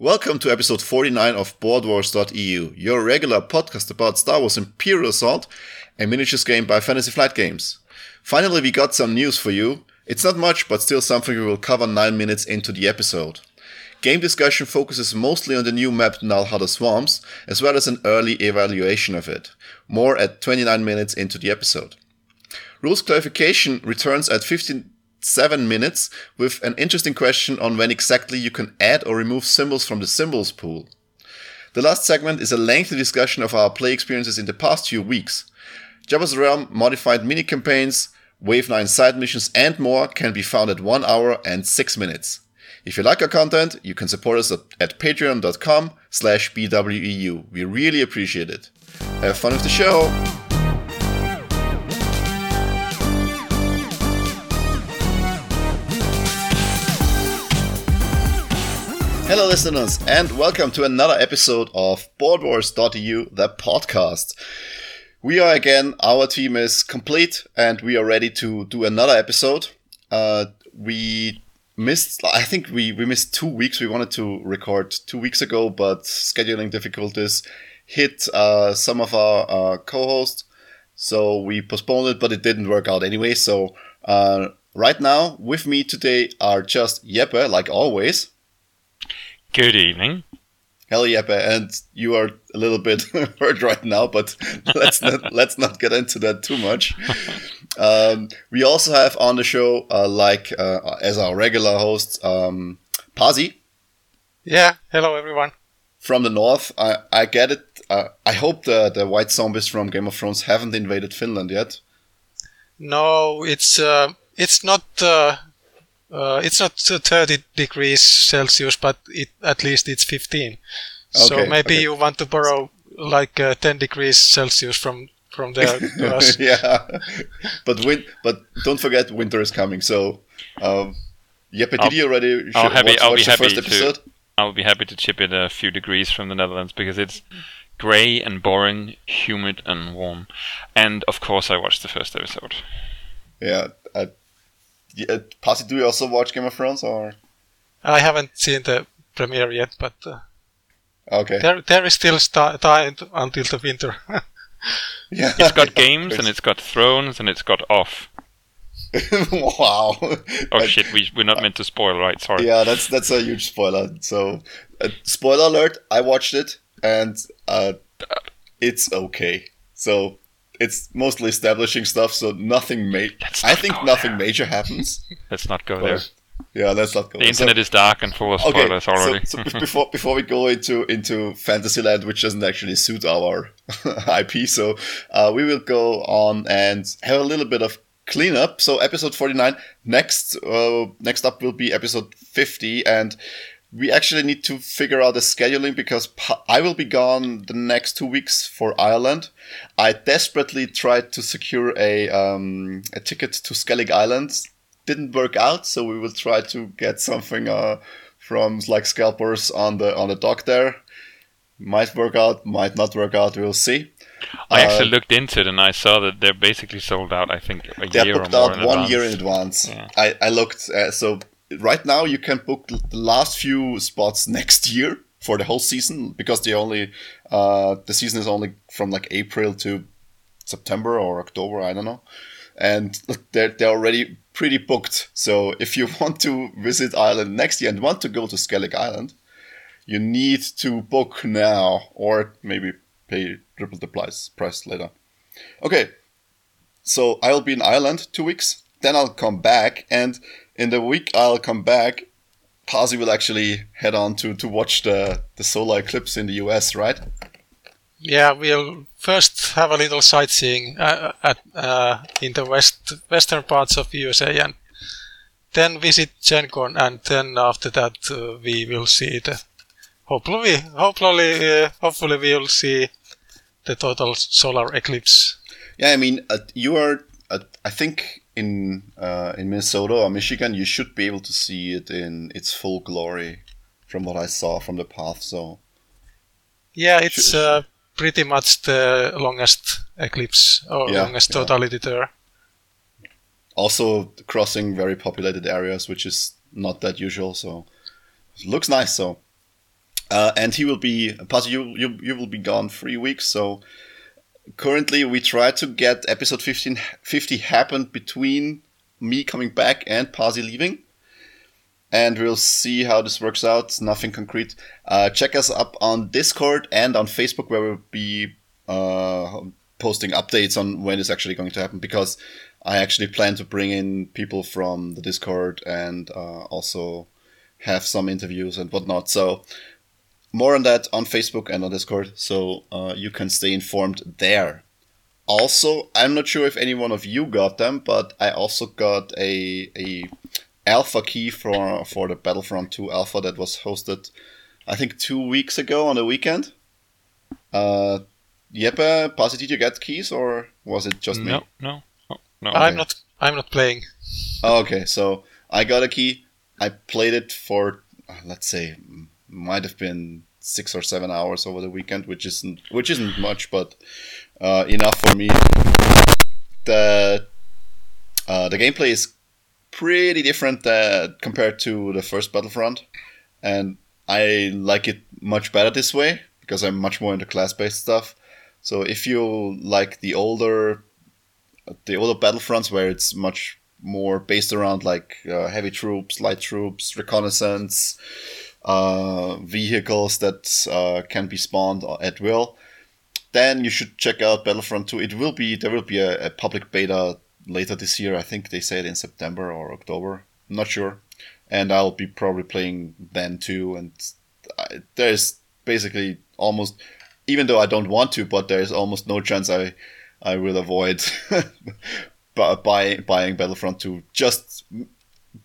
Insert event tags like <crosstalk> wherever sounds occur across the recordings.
Welcome to episode 49 of BoardWars.eu, your regular podcast about Star Wars Imperial Assault, a miniatures game by Fantasy Flight Games. Finally, we got some news for you. It's not much, but still something we will cover 9 minutes into the episode. Game discussion focuses mostly on the new map Nal Hutta Swamps, as well as an early evaluation of it. More at 29 minutes into the episode. Rules clarification returns at 57 minutes with an interesting question on when exactly you can add or remove symbols from the symbols pool. The last segment is a lengthy discussion of our play experiences in the past few weeks. Jabba's Realm modified mini campaigns, Wave 9 side missions, and more can be found at 1 hour and 6 minutes. If you like our content, you can support us at, at patreon.com slash bweu. We really appreciate it. Have fun with the show! Hello, listeners, and welcome to another episode of BoardWars.eu, the podcast. We are again, our team is complete, and we are ready to do another episode. Uh, we missed, I think we, we missed two weeks. We wanted to record two weeks ago, but scheduling difficulties hit uh, some of our uh, co hosts, so we postponed it, but it didn't work out anyway. So, uh, right now, with me today are just Jeppe, like always. Good evening. Hell, Jeppe, and you are a little bit <laughs> hurt right now, but <laughs> let's not let's not get into that too much. Um, we also have on the show, uh, like uh, as our regular host, um, Pasi Yeah, hello everyone. from the north. I, I get it. Uh, I hope the the white zombies from Game of Thrones haven't invaded Finland yet. No, it's uh, it's not uh, it's not uh, 30 degrees Celsius, but it at least it's 15. Okay, so maybe okay. you want to borrow like uh, 10 degrees Celsius from from there to us. <laughs> yeah, but win- but don't forget winter is coming. So, um, Jeppe, did I'll- you already sh- I'll happy- watch, I'll watch be the happy first to- I'll be happy to chip in a few degrees from the Netherlands because it's grey and boring, humid and warm. And of course, I watched the first episode. Yeah. Uh, yeah, Pasi, do you also watch Game of Thrones or? I haven't seen the premiere yet, but uh, Okay. there there is still sta- time until the winter. <laughs> Yeah. It's got games and it's got thrones and it's got off. <laughs> wow. <laughs> Oh shit, we, we're not meant to spoil, right? Sorry. Yeah, that's that's a huge spoiler. So, uh, spoiler alert! I watched it and uh, it's okay. So it's mostly establishing stuff. So nothing ma- Let's I think nothing there. major happens. <laughs> Let's not go there. Yeah, let's not go. The there. So- internet is dark and full of Okay, already. so, so <laughs> before before we go into into Fantasyland, which doesn't actually suit our <laughs> IP, so uh, we will go on and have a little bit of cleanup. So episode forty nine. Next, uh, next up will be episode fifty, and we actually need to figure out the scheduling because I will be gone the next two weeks for Ireland. I desperately tried to secure a um, a ticket to Skellig Island. Didn't work out, so we will try to get something uh, from like scalpers on the on the dock there. Might work out, might not work out. We'll see. I uh, actually looked into it and I saw that they're basically sold out. I think a They're year or booked more out in one advance. year in advance. Yeah. I, I looked, uh, so right now you can book the last few spots next year for the whole season because the only, uh, the season is only from like April to September or October, I don't know. And they're, they're already pretty booked. So if you <laughs> want to visit Ireland next year and want to go to Skellig Island, you need to book now or maybe pay triple the price, price later. Okay, so I'll be in Ireland two weeks. Then I'll come back, and in the week I'll come back, Pasi will actually head on to, to watch the, the solar eclipse in the US, right? Yeah, we'll first have a little sightseeing uh, at uh, in the west western parts of USA, and then visit Gen Con, and then after that uh, we will see the. Hopefully, hopefully, uh, hopefully we will see the total solar eclipse. Yeah, I mean, uh, you are, uh, I think in uh, in Minnesota or Michigan, you should be able to see it in its full glory, from what I saw from the path. So Yeah, it's uh, pretty much the longest eclipse or Yeah, longest yeah. totality there. also crossing very populated areas, which is not that usual. So it looks nice. So Uh, and he will be, Pasi, you, you, you will be gone three weeks. So currently we try to get episode 15, 50 happen between me coming back and Pasi leaving. And we'll see how this works out. Nothing concrete. Uh, check us up on Discord and on Facebook, where we'll be uh, posting updates on when it's actually going to happen. Because I actually plan to bring in people from the Discord and uh, also have some interviews and whatnot. So more on that on Facebook and on Discord, so uh, you can stay informed there. Also, I'm not sure if any one of you got them, but I also got a a alpha key for for the Battlefront 2 alpha that was hosted, I think two weeks ago on the weekend. Uh, Jeppe, Pasi, did you get keys or was it just no, me? No, no, no. I'm not. I'm not playing. Oh, okay, so I got a key. I played it for uh, let's say might have been six or seven hours over the weekend, which isn't which isn't much, but uh, enough for me. The uh, the gameplay is pretty different uh, compared to the first Battlefront, and I like it much better this way because I'm much more into class-based stuff. So if you like the older the older Battlefronts where it's much more based around like uh, heavy troops, light troops, reconnaissance, uh, vehicles that uh, can be spawned at will, then you should check out Battlefront 2. It will be there will be a, a public beta later this year. I think they said in September or October. I'm not sure. And I'll be probably playing then too. And I, there's basically almost, even though I don't want to, but there's almost no chance I I will avoid <laughs> buying buying Battlefront 2 just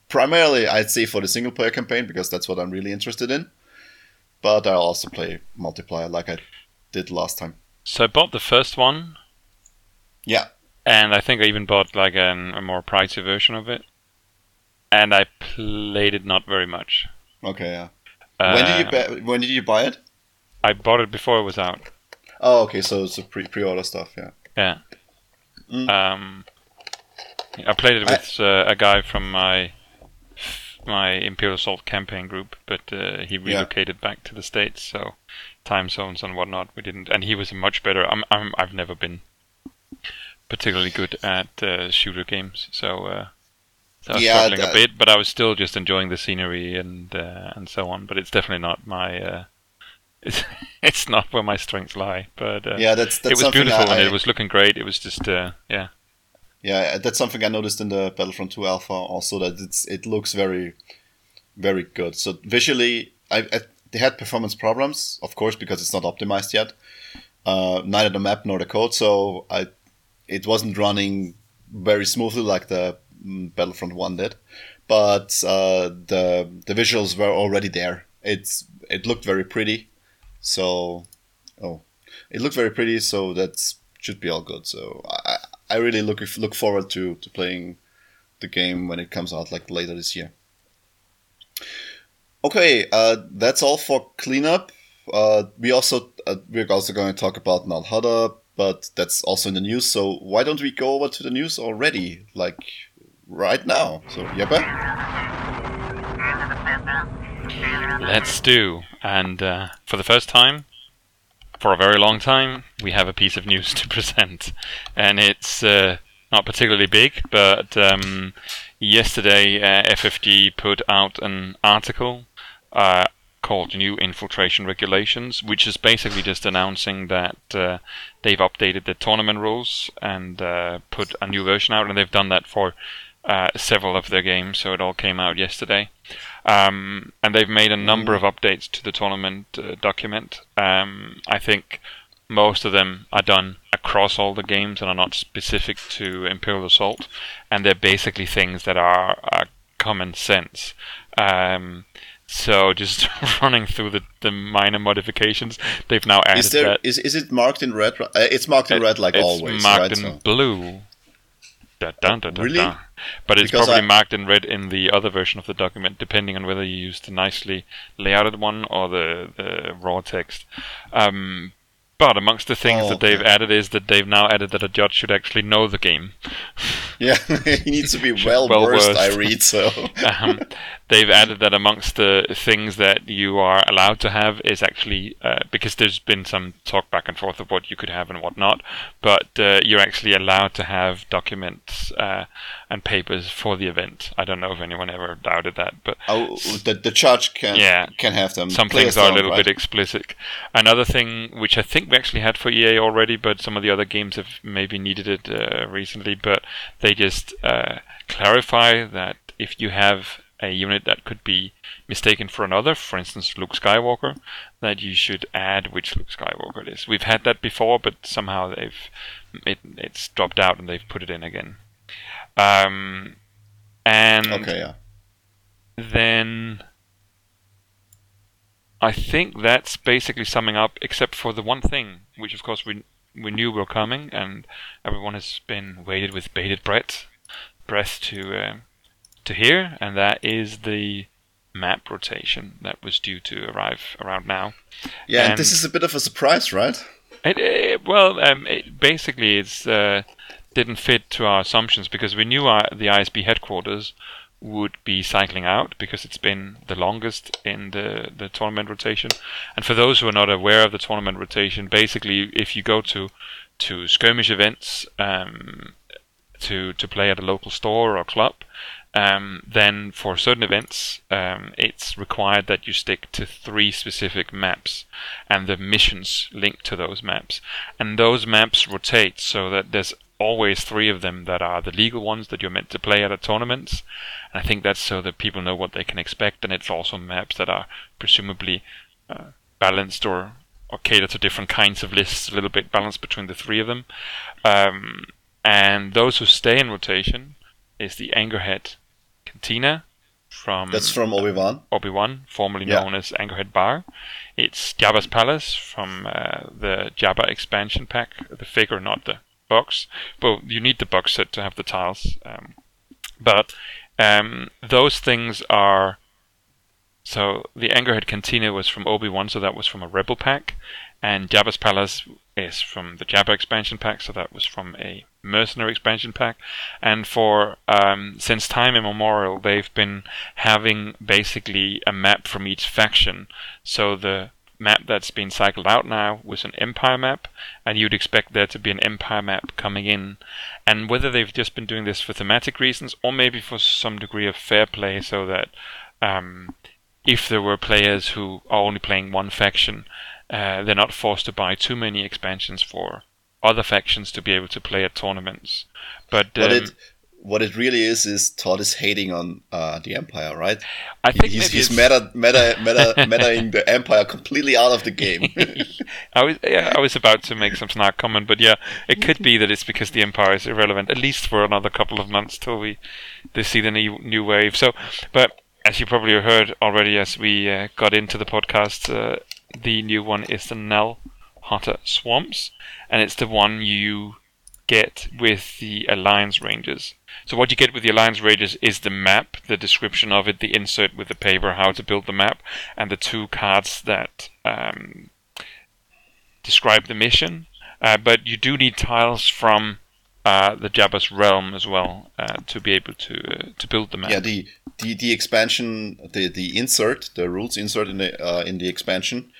primarily I'd say for the single player campaign because that's what I'm really interested in. But I'll also play multiplayer like I did last time. So I bought the first one. Yeah. And I think I even bought like an, a more pricey version of it. And I played it not very much. Okay, yeah. Uh, when did you ba- when did you buy it? I bought it before it was out. Oh, okay, so it's a pre pre order stuff, yeah. Yeah. Mm. Um, I played it with I... uh, a guy from my my Imperial Assault campaign group, but uh, he relocated yeah. back to the states, so time zones and whatnot we didn't. And he was much better. I'm, I'm I've never been particularly good at uh, shooter games, so. Uh, so I was yeah, struggling that... a bit, but I was still just enjoying the scenery and uh, and so on. But it's definitely not my uh, <laughs> it's, it's not where my strengths lie. But uh, yeah, that's, that's it was beautiful I, and it was looking great. It was just uh, yeah yeah, that's something I noticed in the Battlefront 2 alpha also that it's it looks very, very good. So visually, I, I they had performance problems, of course, because it's not optimized yet. Uh, neither the map nor the code, so I it wasn't running very smoothly like the mm, Battlefront 1 did. But uh, the the visuals were already there. It's it looked very pretty, so oh, it looked very pretty. So that should be all good. So I, I really look look forward to to playing the game when it comes out like later this year. Okay, uh, that's all for cleanup. Uh, we also uh, we're also going to talk about Nal Hutta, but that's also in the news. So why don't we go over to the news already, like right now? So Jeppe. Let's do. And uh, for the first time, for a very long time, we have a piece of news to <laughs> present, and it's uh, not particularly big, but um, yesterday uh, FFG put out an article uh, called New Infiltration Regulations, which is basically just announcing that uh, they've updated the tournament rules and uh, put a new version out, and they've done that for uh, several of their games, so it all came out yesterday. Um, and they've made a number of updates to the tournament uh, document. Um, I think most of them are done across all the games and are not specific to Imperial Assault, and they're basically things that are, are common sense. Um, so <laughs> just <laughs> running through the, the minor modifications, they've now added is there, that. Is, is it marked in red? Uh, it's marked in it, red like it's always. It's marked right? in so. blue. Really? But it's Because probably I- marked in red in the other version of the document, depending on whether you use the nicely layouted one or the, the raw text. Um, but amongst the things Oh, that they've okay. added is that they've now added that a judge should actually know the game. <laughs> Yeah, <laughs> he needs to be <laughs> well, Well versed. versed. I read so. um, they've added that amongst the things that you are allowed to have is actually uh, because there's been some talk back and forth of what you could have and what not, but uh, you're actually allowed to have documents uh, and papers for the event. I don't know if anyone ever doubted that, but Oh, the the judge can Yeah. can have them. some things are a little right? bit explicit. Another thing, which I think we actually had for EA already, but some of the other games have maybe needed it uh, recently, but they just uh, clarify that if you have a unit that could be mistaken for another, for instance, Luke Skywalker, that you should add which Luke Skywalker it is. We've had that before, but somehow they've it, it's dropped out and they've put it in again. Um, and Okay, yeah. then I think that's basically summing up, except for the one thing, which of course we we knew were coming, and everyone has been waited with bated breath, breath to uh, to hear, and that is the map rotation that was due to arrive around now. Yeah, and, And- this is a bit of a surprise, right? It, it well, um, it, basically, it's uh, didn't fit to our assumptions because we knew our, the ISB headquarters would be cycling out because it's been the longest in the the tournament rotation. And for those who are not aware of the tournament rotation, basically, if you go to to skirmish events um, to to play at a local store or club, um, then for certain events, um, it's required that you stick to three specific maps and the missions linked to those maps. And those maps rotate so that there's always three of them that are the legal ones that you're meant to play at a tournament. And I think that's so that people know what they can expect, and it's also maps that are presumably uh, balanced or or cater to different kinds of lists, a little bit balanced between the three of them. Um, and those who stay in rotation is the Anchorhead Cantina from That's from Obi Wan. Obi Wan, formerly Yeah. known as Anchorhead Bar. It's Jabba's Palace from uh, the Jabba expansion pack, the figure, not the box. Well, you need the box set to have the tiles. Um, but um, those things are. So the Anchorhead Cantina was from Obi Wan, so that was from a Rebel pack, and Jabba's Palace is from the Jabba expansion pack, so that was from a Mercenary expansion pack. And for um, since time immemorial, they've been having basically a map from each faction. So the map that's been cycled out now was an Empire map, and you'd expect there to be an Empire map coming in. And whether they've just been doing this for thematic reasons, or maybe for some degree of fair play, so that um, if there were players who are only playing one faction, uh, they're not forced to buy too many expansions for other factions to be able to play at tournaments. But um, it what it really is is Todd is hating on uh, the Empire, right? I think he's he's meta meta meta <laughs> metaing the Empire completely out of the game. <laughs> I was yeah, I was about to make some snark comment, but yeah, it could be that it's because the Empire is irrelevant at least for another couple of months till we they see the new new wave. So, but as you probably heard already, as we uh, got into the podcast, uh, the new one is the Nal Hutta Swamps, and it's the one you get with the Alliance Rangers. So what you get with the Alliance Rangers is the map, the description of it, the insert with the paper, how to build the map, and the two cards that um, describe the mission. Uh, but you do need tiles from uh, the Jabba's realm as well uh, to be able to uh, to build the map. yeah, the, the the expansion, the the insert, the rules insert in the uh, in the expansion,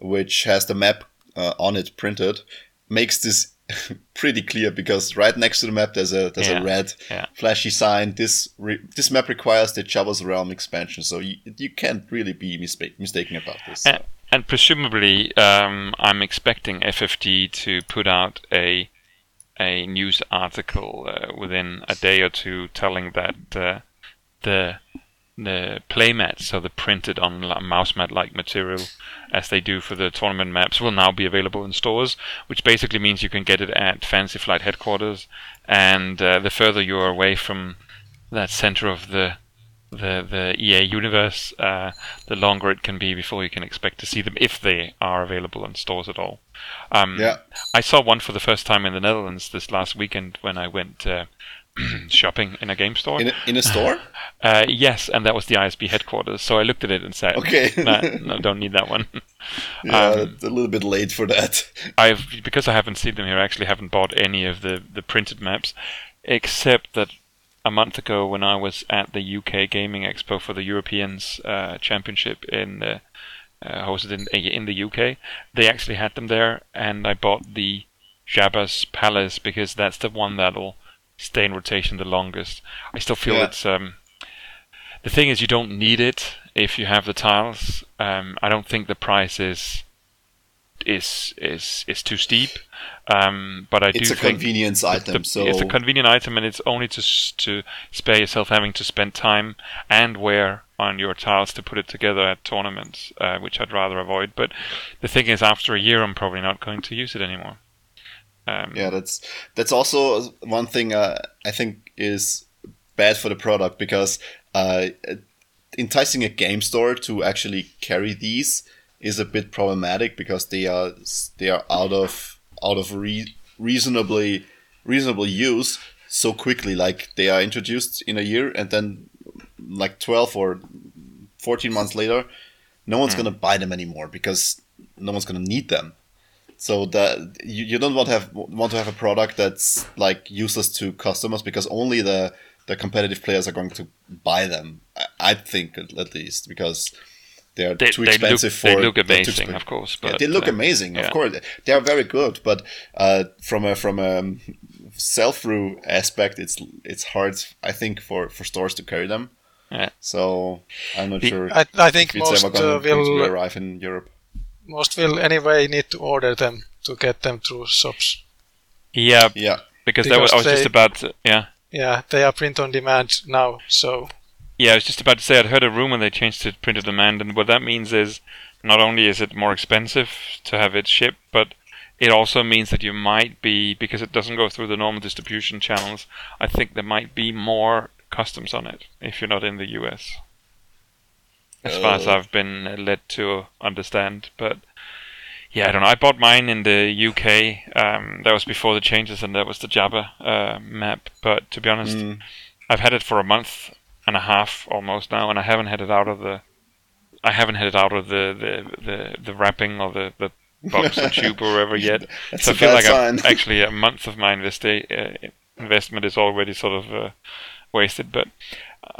which has the map uh, on it printed, makes this <laughs> pretty clear because right next to the map there's a there's Yeah, a red yeah. flashy sign. This re- this map requires the Jabba's realm expansion, so you, you can't really be mistake, mistaken about this. And, and presumably, um, I'm expecting FFG to put out a a news article uh, within a day or two telling that uh, the the playmats, so the printed on mouse mat like material, as they do for the tournament maps, will now be available in stores, which basically means you can get it at Fantasy Flight headquarters. And uh, the further you are away from that center of the the the EA universe, uh, the longer it can be before you can expect to see them if they are available in stores at all. Um, Yeah. I saw one for the first time in the Netherlands this last weekend when I went uh, <clears throat> shopping in a game store. in a, in a store? <laughs> Uh, yes, and that was the ISB headquarters. So I looked at it and said, Okay. no, no, <laughs> don't need that one." <laughs> Yeah, Um, a little bit late for that. I've because I haven't seen them here. I actually haven't bought any of the the printed maps. except that a month ago when I was at the UK Gaming Expo for the Europeans uh, Championship in uh, uh, hosted in in the UK, they actually had them there, and I bought the Jabba's Palace because that's the one that'll stay in rotation the longest. I still feel Yeah. it's um, the thing is you don't need it if you have the tiles. Um, I don't think the price is is is is too steep. Um, but I It's do a think convenience the- item, so it's a convenient item, and it's only to to spare yourself having to spend time and wear on your tiles to put it together at tournaments, uh, which I'd rather avoid. But the thing is, after a year, I'm probably not going to use it anymore. Um, yeah, that's that's also one thing uh, I think is bad for the product because uh, enticing a game store to actually carry these is a bit problematic because they are they are out of out of re- reasonably reasonable use so quickly. Like they are introduced in a year and then like twelve or fourteen months later, no one's gonna buy them anymore because no one's gonna need them. So that you, you don't want to have want to have a product that's like useless to customers because only the the competitive players are going to buy them. I, I think at at least because they're they, too they expensive look for they look they're too amazing, expen- of course. yeah, But they look uh, amazing, yeah. of course. They are very good, but uh, from a from a sell through aspect, it's it's hard. I think for for stores to carry them. Yeah. So I'm not The- sure I, I think if it's most ever gonna, uh, going to will arrive in Europe. Most will anyway need to order them to get them through shops. yeah, Yeah, because, that was, I was Because just about to, yeah. Yeah, they are print on demand now, so Yeah, I was just about to say I'd heard a rumor they changed to print on demand, and what that means is not only is it more expensive to have it shipped, but it also means that you might be because it doesn't go through the normal distribution channels. I think there might be more customs on it if you're not in the US, as far as Oh. I've been uh, led to understand. But yeah, I don't know. I bought mine in the UK. Um, that was before the changes, and that was the Jabba uh, map. But to be honest, Mm. I've had it for a month and a half almost now, and I haven't had it out of the. I haven't had it out of the the, the, the wrapping or the, the box or tube or whatever <laughs> yet. That's so a I feel bad like sign. <laughs> Actually a month of my investi- uh, investment is already sort of uh, wasted. But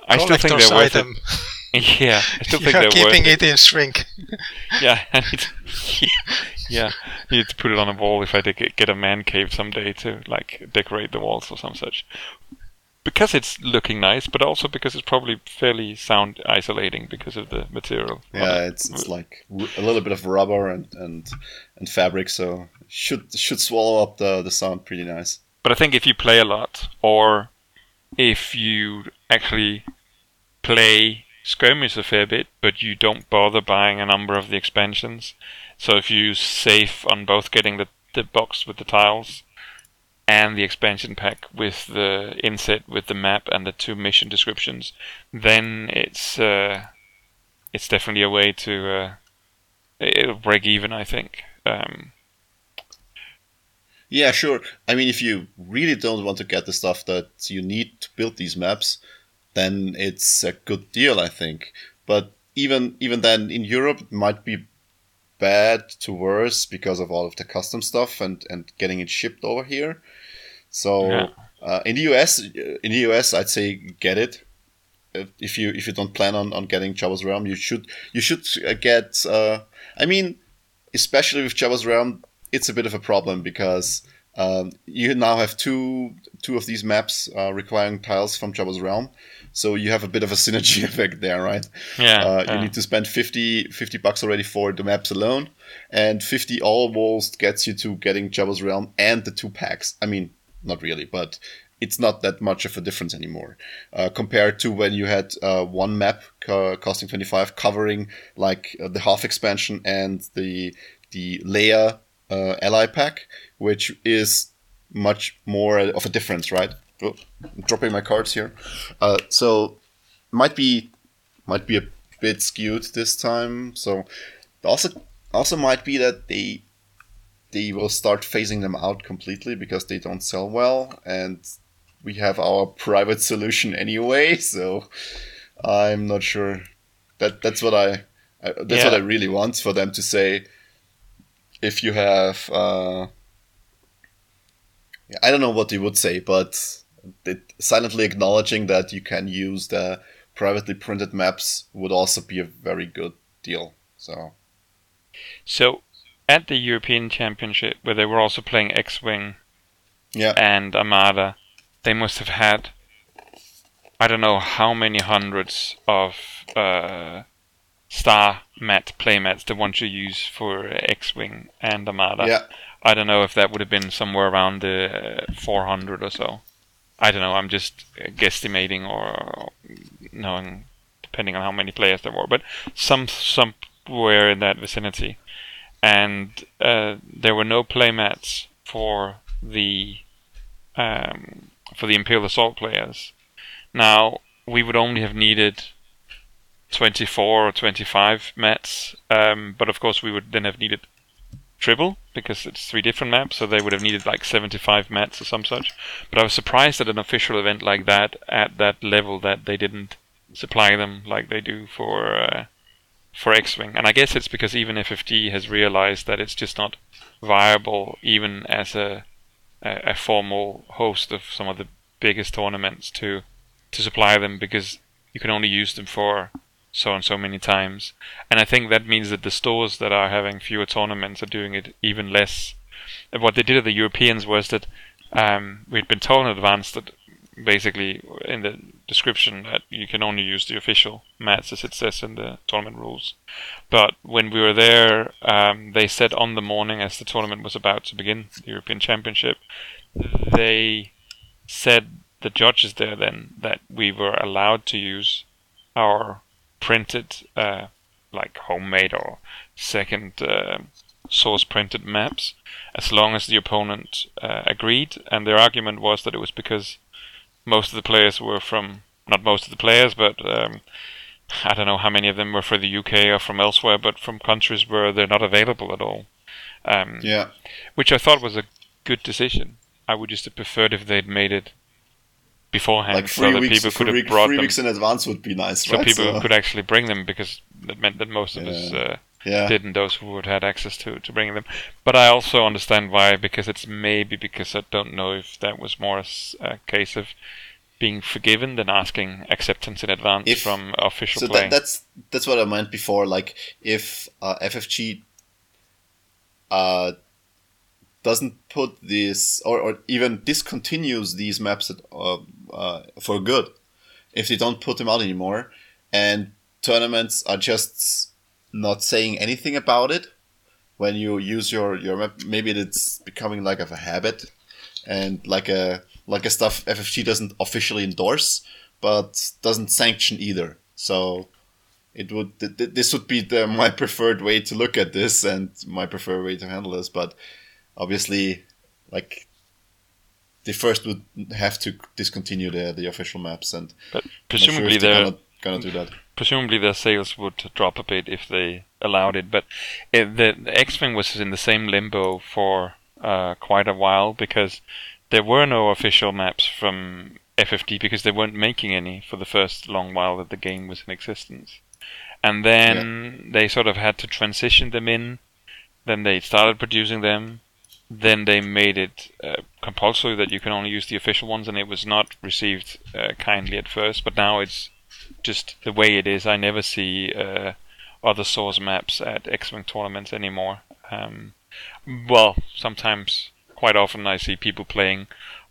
I still think they're worth item. it. <laughs> <laughs> Yeah, I still think You're they're keeping worth it. it in shrink. <laughs> Yeah, I need to, <laughs> yeah, I need to put it on a wall if I did get, get a man cave someday to like decorate the walls or some such. Because it's looking nice, but also because it's probably fairly sound isolating because of the material. Yeah, it. it's it's like a little bit of rubber and and and fabric, so should should swallow up the the sound pretty nice. But I think if you play a lot, or if you actually play skirmish a fair bit, but you don't bother buying a number of the expansions, so if you save on both getting the, the box with the tiles and the expansion pack with the inset with the map and the two mission descriptions, then it's uh, it's definitely a way to uh, it'll break even. I think. Um, Yeah, sure. I mean, if you really don't want to get the stuff that you need to build these maps, then it's a good deal, I think. But even even then, in Europe, it might be bad to worse because of all of the custom stuff and and getting it shipped over here. So Yeah. uh, in the US, in the US, I'd say get it. If- you if you don't plan on, on getting Jabba's Realm, you should you should uh, get. Uh, I mean, especially with Jabba's Realm, it's a bit of a problem because um, you now have two two of these maps uh, requiring tiles from Jabba's Realm, so you have a bit of a synergy <laughs> effect there, right? yeah, Uh, you yeah. need to spend 50, 50 bucks already for the maps alone, and 50 almost gets you to getting Jabba's Realm and the two packs. I mean, not really, but it's not that much of a difference anymore uh, compared to when you had uh, one map co- costing 25 covering like uh, the half expansion and the the Leia uh, ally pack, which is much more of a difference, right? Oh, I'm dropping my cards here. Uh, so might be might be a bit skewed this time. So also also might be that they they will start phasing them out completely because they don't sell well and we have our private <laughs> solution anyway so i'm not sure that that's what i, I that's what i really want for them to say if you have uh i don't know what they would say but it, silently acknowledging that you can use the privately printed maps would also be a very good deal. So, So, at the European Championship, where they were also playing X-wing yeah, and Armada, they must have had I don't know how many hundreds of uh, star mat playmats the ones you use for X-wing and Armada. yeah, I don't know if that would have been somewhere around the uh, 400 or so. I don't know. I'm just guesstimating or knowing, depending on how many players there were, but some somewhere in that vicinity. And uh, there were no playmats for the um, for the Imperial Assault players. Now we would only have needed 24 or 25 mats, um, but of course we would then have needed triple because it's three different maps, so they would have needed like 75 mats or some such. But I was surprised at an official event like that at that level that they didn't supply them like they do for uh, for X-wing. And I guess it's because even FFG has realized that it's just not viable even as a a, a formal host of some of the biggest tournaments to to supply them because you can only use them for so and so many times. And I think that means that the stores that are having fewer tournaments are doing it even less. What they did at the Europeans was that um, we'd been told in advance that basically in the description that you can only use the official mats as it says in the tournament rules. But when we were there, um, they said on the morning as the tournament was about to begin, the European Championship, they said the judges there then that we were allowed to use our printed, uh, like homemade or second uh, source printed maps, as long as the opponent uh, agreed. And their argument was that it was because most of the players were from, not most of the players, but um, I don't know how many of them were for the UK or from elsewhere, but from countries where they're not available at all. Um, yeah. which I thought was a good decision. I would just have preferred if they'd made it beforehand, Like so that weeks, people could have brought three them, weeks in advance would be nice, so right? people could actually bring them, because that meant that most of us uh, yeah, didn't. Those who would had access to to bringing them, but I also understand why, because it's maybe because I don't know if that was more a case of being forgiven than asking acceptance in advance If- from official so play. that, that's that's what I meant before. Like if uh, FFG uh, doesn't put this or, or even discontinues these maps at, uh, uh, for good, if they don't put them out anymore, and tournaments are just not saying anything about it when you use your your map, maybe it's becoming like of a habit and like a like a stuff FFG doesn't officially endorse, but doesn't sanction either. So it would th- th- this would be the my <laughs> preferred way to look at this and my preferred way to handle this. But obviously, like they first would have to discontinue the the official maps, and but presumably they're gonna, gonna do that. presumably their sales would drop a bit if they allowed it. But it, the, the X-wing was in the same limbo for uh, quite a while because there were no official maps from FFG because they weren't making any for the first long while that the game was in existence. And then they sort of had to transition them in. Then they started producing them. Then they made it uh, compulsory that you can only use the official ones, and it was not received uh, kindly at first. But now it's just the way it is. I never see uh, other source maps at X-wing tournaments anymore. Um, well, sometimes, quite often, I see people playing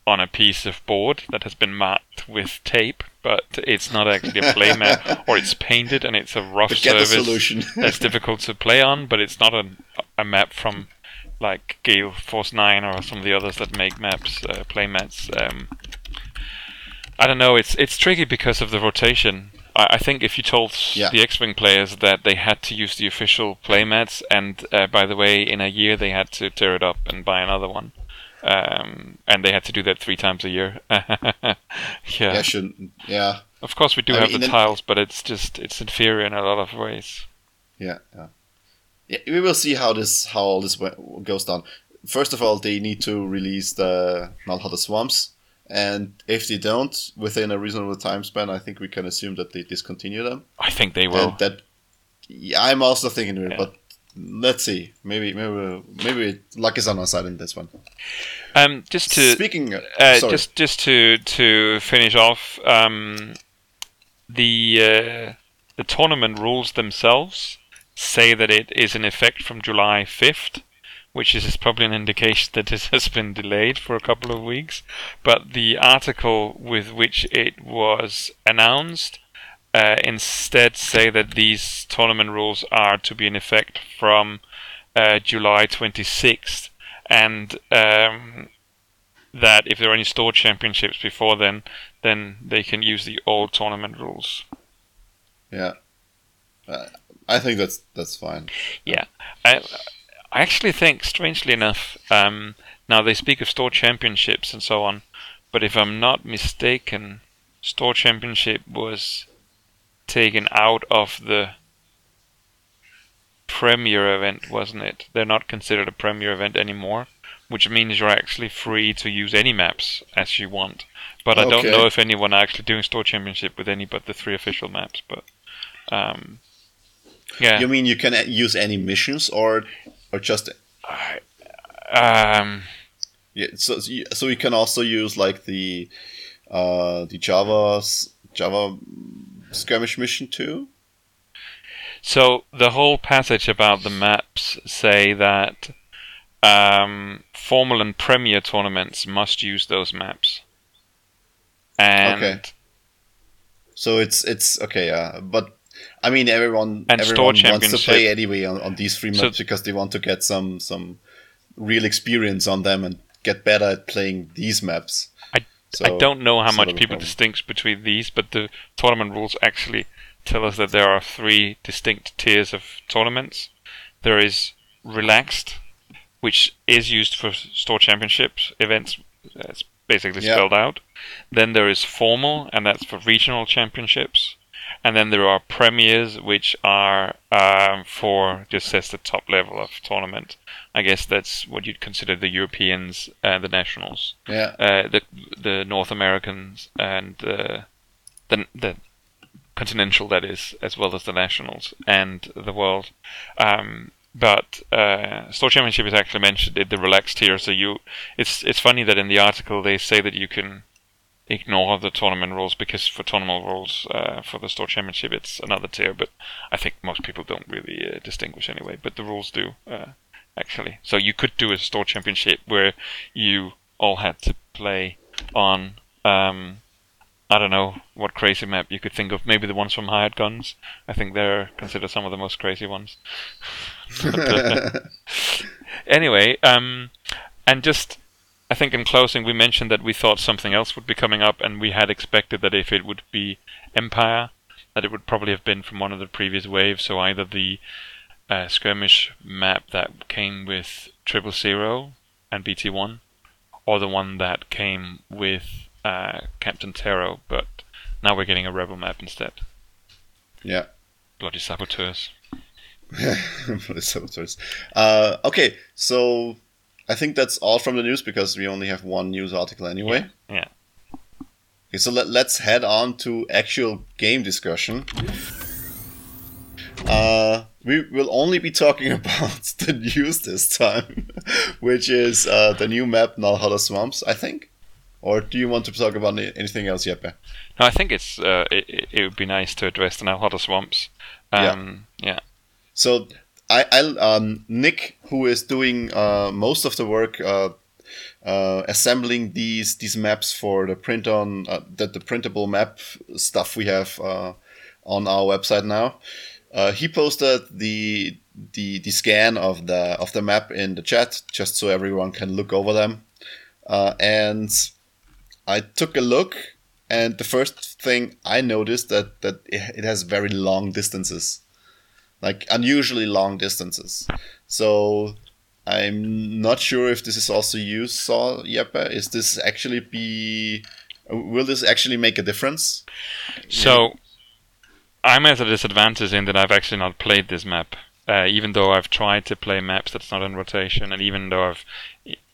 on a piece of board that has been marked with tape, but it's not actually a play map, <laughs> or it's painted and it's a rough But get the surface that's difficult to play on. But it's not a, a map from like Gale Force Nine or some of the others that make maps, uh, play mats. Um, I don't know. It's it's tricky because of the rotation. I, I think if you told Yeah. the X-wing players that they had to use the official playmats, and uh, by the way, in a year they had to tear it up and buy another one, um, and they had to do that three times a year. <laughs> yeah. Yeah, shouldn't. Yeah, Of course, we do I have mean, the tiles, but it's just it's inferior in a lot of ways. yeah, yeah. Yeah, we will see how this how all this goes down. First of all, they need to release the Nal Hutta Swamps, and if they don't within a reasonable time span, I think we can assume that they discontinue them. I think they will. And that, yeah, I'm also thinking of it, Yeah. but let's see. Maybe maybe maybe luck is on our side in this one. Um, just to Speaking, uh, uh, sorry. just just to to finish off, um, the uh, the tournament rules themselves say that it is in effect from July fifth, which is probably an indication that it has been delayed for a couple of weeks. But the article with which it was announced uh, instead say that these tournament rules are to be in effect from uh, July 26th, and um, that if there are any store championships before then, then they can use the old tournament rules. yeah, uh, I think that's that's fine. Yeah, I, I actually think, strangely enough, um, now they speak of store championships and so on, but if I'm not mistaken, store championship was taken out of the premier event, wasn't it? They're not considered a premier event anymore, which means you're actually free to use any maps as you want. But I don't know if anyone are actually doing store championship with any but the three official maps. But um, yeah, You mean you can use any missions or or just um, yeah? So so you, can also use like the uh the Jabba's Java skirmish mission too. So the whole passage about the maps say that um, formal and premier tournaments must use those maps. And Okay. So it's it's okay, yeah. But I mean, everyone And everyone wants to play anyway on, on these three So- maps because they want to get some some real experience on them and get better at playing these maps. I, So, I don't know how much people problem. distinguish between these, but the tournament rules actually tell us that there are three distinct tiers of tournaments. There is relaxed, which is used for store championships events. Uh, that's basically Yeah. spelled out. Then there is formal, and that's for regional championships. And then there are premiers, which are um, for just says the top level of tournament. I guess that's what you'd consider the Europeans and the nationals Yeah, uh, the the North Americans and uh, the the continental that is, as well as the nationals and the world. Um, but uh, store championship is actually mentioned in the relaxed tier. So you, it's it's funny that in the article they say that you can ignore the tournament rules because for tournament rules uh, for the store championship it's another tier. But I think most people don't really uh, distinguish anyway. But the rules do uh, actually. So you could do a store championship where you all had to play on um, I don't know what crazy map you could think of. Maybe the ones from Hired Guns. I think they're considered some of the most crazy ones. <laughs> But, uh, <laughs> anyway, um, and just I think in closing we mentioned that we thought something else would be coming up, and we had expected that if it would be Empire, that it would probably have been from one of the previous waves. So either the uh, skirmish map that came with Triple Zero and BT One, or the one that came with uh, Captain Terro. But now we're getting a Rebel map instead. yeah. Bloody saboteurs. <laughs> The saboteurs. Uh, okay, so I think that's all from the news because we only have one news article anyway. Yeah. Okay, so let, let's head on to actual game discussion. Uh, we will only be talking <laughs> about the news this time, <laughs> which is uh, the new map Nal Hutta Swamps, I think. Or do you want to talk about anything else, Jeppe? No, I think it's uh, it, it- would be nice to address the Nal Hutta swamps. Um, yeah. So I, I um, Nick, who is doing uh, most of the work uh, uh, assembling these these maps for the print on uh, the, the printable map stuff we have uh, on our website now. Uh, he posted the the the scan of the of the map in the chat just so everyone can look over them. And I took a look, and the first thing I noticed that that it has very long distances like unusually long distances. So I'm not sure if this is also used. Saw Jeppe, is this actually be? Will this actually make a difference? So I'm at a disadvantage in that I've actually not played this map. Uh, even though I've tried to play maps that's not in rotation, and even though I've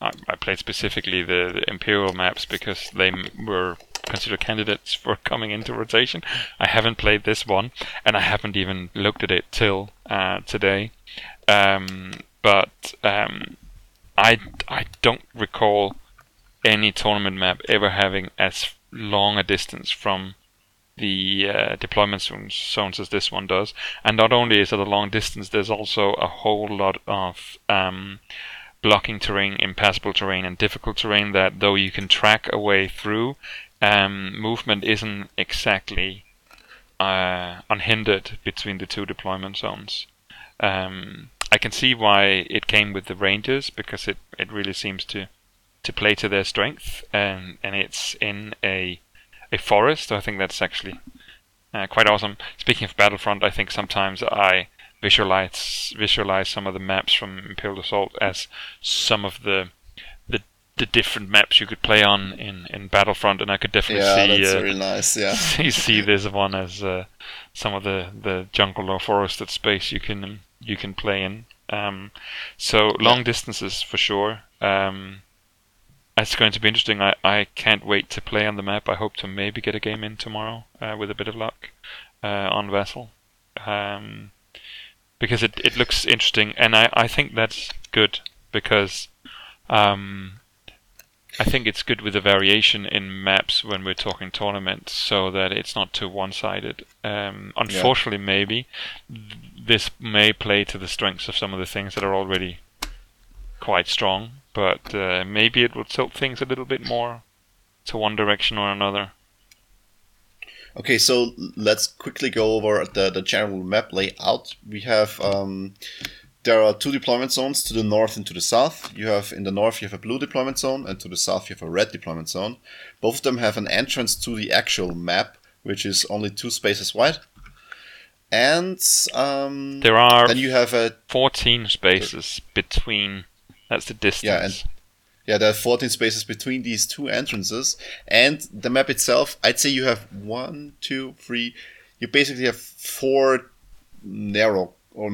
I, I played specifically the, the Imperial maps because they were considered candidates for coming into rotation, I haven't played this one, and I haven't even looked at it till uh, today. Um, but um, I I don't recall any tournament map ever having as long a distance from the uh, deployment zones as this one does. And not only is it a long distance, there's also a whole lot of um, blocking terrain, impassable terrain, and difficult terrain that, though you can track a way through, um, movement isn't exactly uh, unhindered between the two deployment zones. Um, I can see why it came with the Rangers because it, it really seems to to play to their strength, and and it's in a a forest. I think that's actually uh, quite awesome. Speaking of Battlefront, I think sometimes I visualize visualize some of the maps from Imperial Assault as some of the the, different maps you could play on in, in Battlefront, and I could definitely yeah, see that's uh, really nice. Yeah, <laughs> see, see this one as uh, some of the, the jungle or forested space you can you can play in. Um, so long distances for sure. Um, it's going to be interesting. I, I can't wait to play on the map. I hope to maybe get a game in tomorrow uh, with a bit of luck uh, on Vessel. Um, because it, it looks interesting, and I, I think that's good because um, I think it's good with the variation in maps when we're talking tournaments, so that it's not too one-sided. Um, unfortunately, yeah. maybe this may play to the strengths of some of the things that are already quite strong, but uh, maybe it will tilt things a little bit more to one direction or another. Okay, so let's quickly go over the, the general map layout. We have um, there are two deployment zones to the north and to the south. You have in the north you have a blue deployment zone, and to the south you have a red deployment zone. Both of them have an entrance to the actual map, which is only two spaces wide. And um, there are then you have a 14 spaces between. That's the distance. Yeah, and yeah, there are 14 spaces between these two entrances, and the map itself. I'd say you have one, two, three. You basically have four narrow or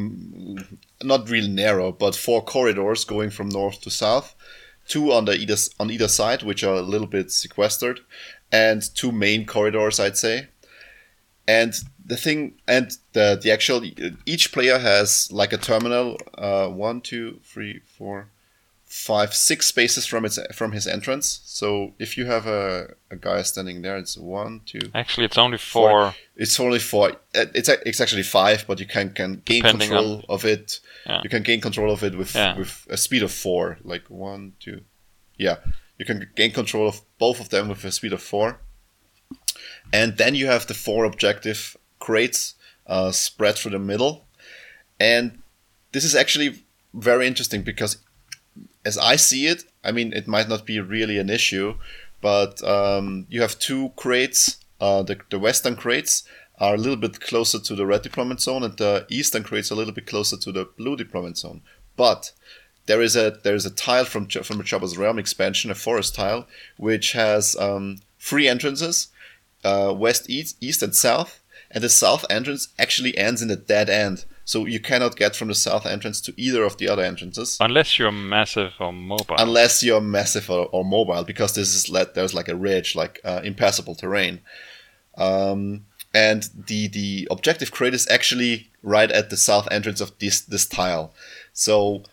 not really narrow, but four corridors going from north to south. Two on the either on either side, which are a little bit sequestered, and two main corridors, I'd say. And the thing, and the the actual each player has like a terminal. Uh, one, two, three, four, five, six spaces from its from his entrance. So if you have a, a guy standing there, it's one, two. Actually, it's only four. four. It's only four. It's it's actually five, but you can can gain Depending control on, of it. Yeah. You can gain control of it with yeah. with a speed of four, like one, two. Yeah, you can gain control of both of them with a speed of four. And then you have the four objective crates uh, spread through the middle, and this is actually very interesting because as I see it, I mean, it might not be really an issue, but um, you have two crates. Uh, the, the western crates are a little bit closer to the red deployment zone, and the eastern crates are a little bit closer to the blue deployment zone. But there is a there is a tile from from the Jabba's Realm expansion, a forest tile, which has um, three entrances, uh, west, east, east, and south. And the south entrance actually ends in a dead end. So you cannot get from the south entrance to either of the other entrances. Unless you're massive or mobile. Unless you're massive or, or mobile, because this is let there's like a ridge, like uh, impassable terrain. Um, and the the objective crate is actually right at the south entrance of this this tile. So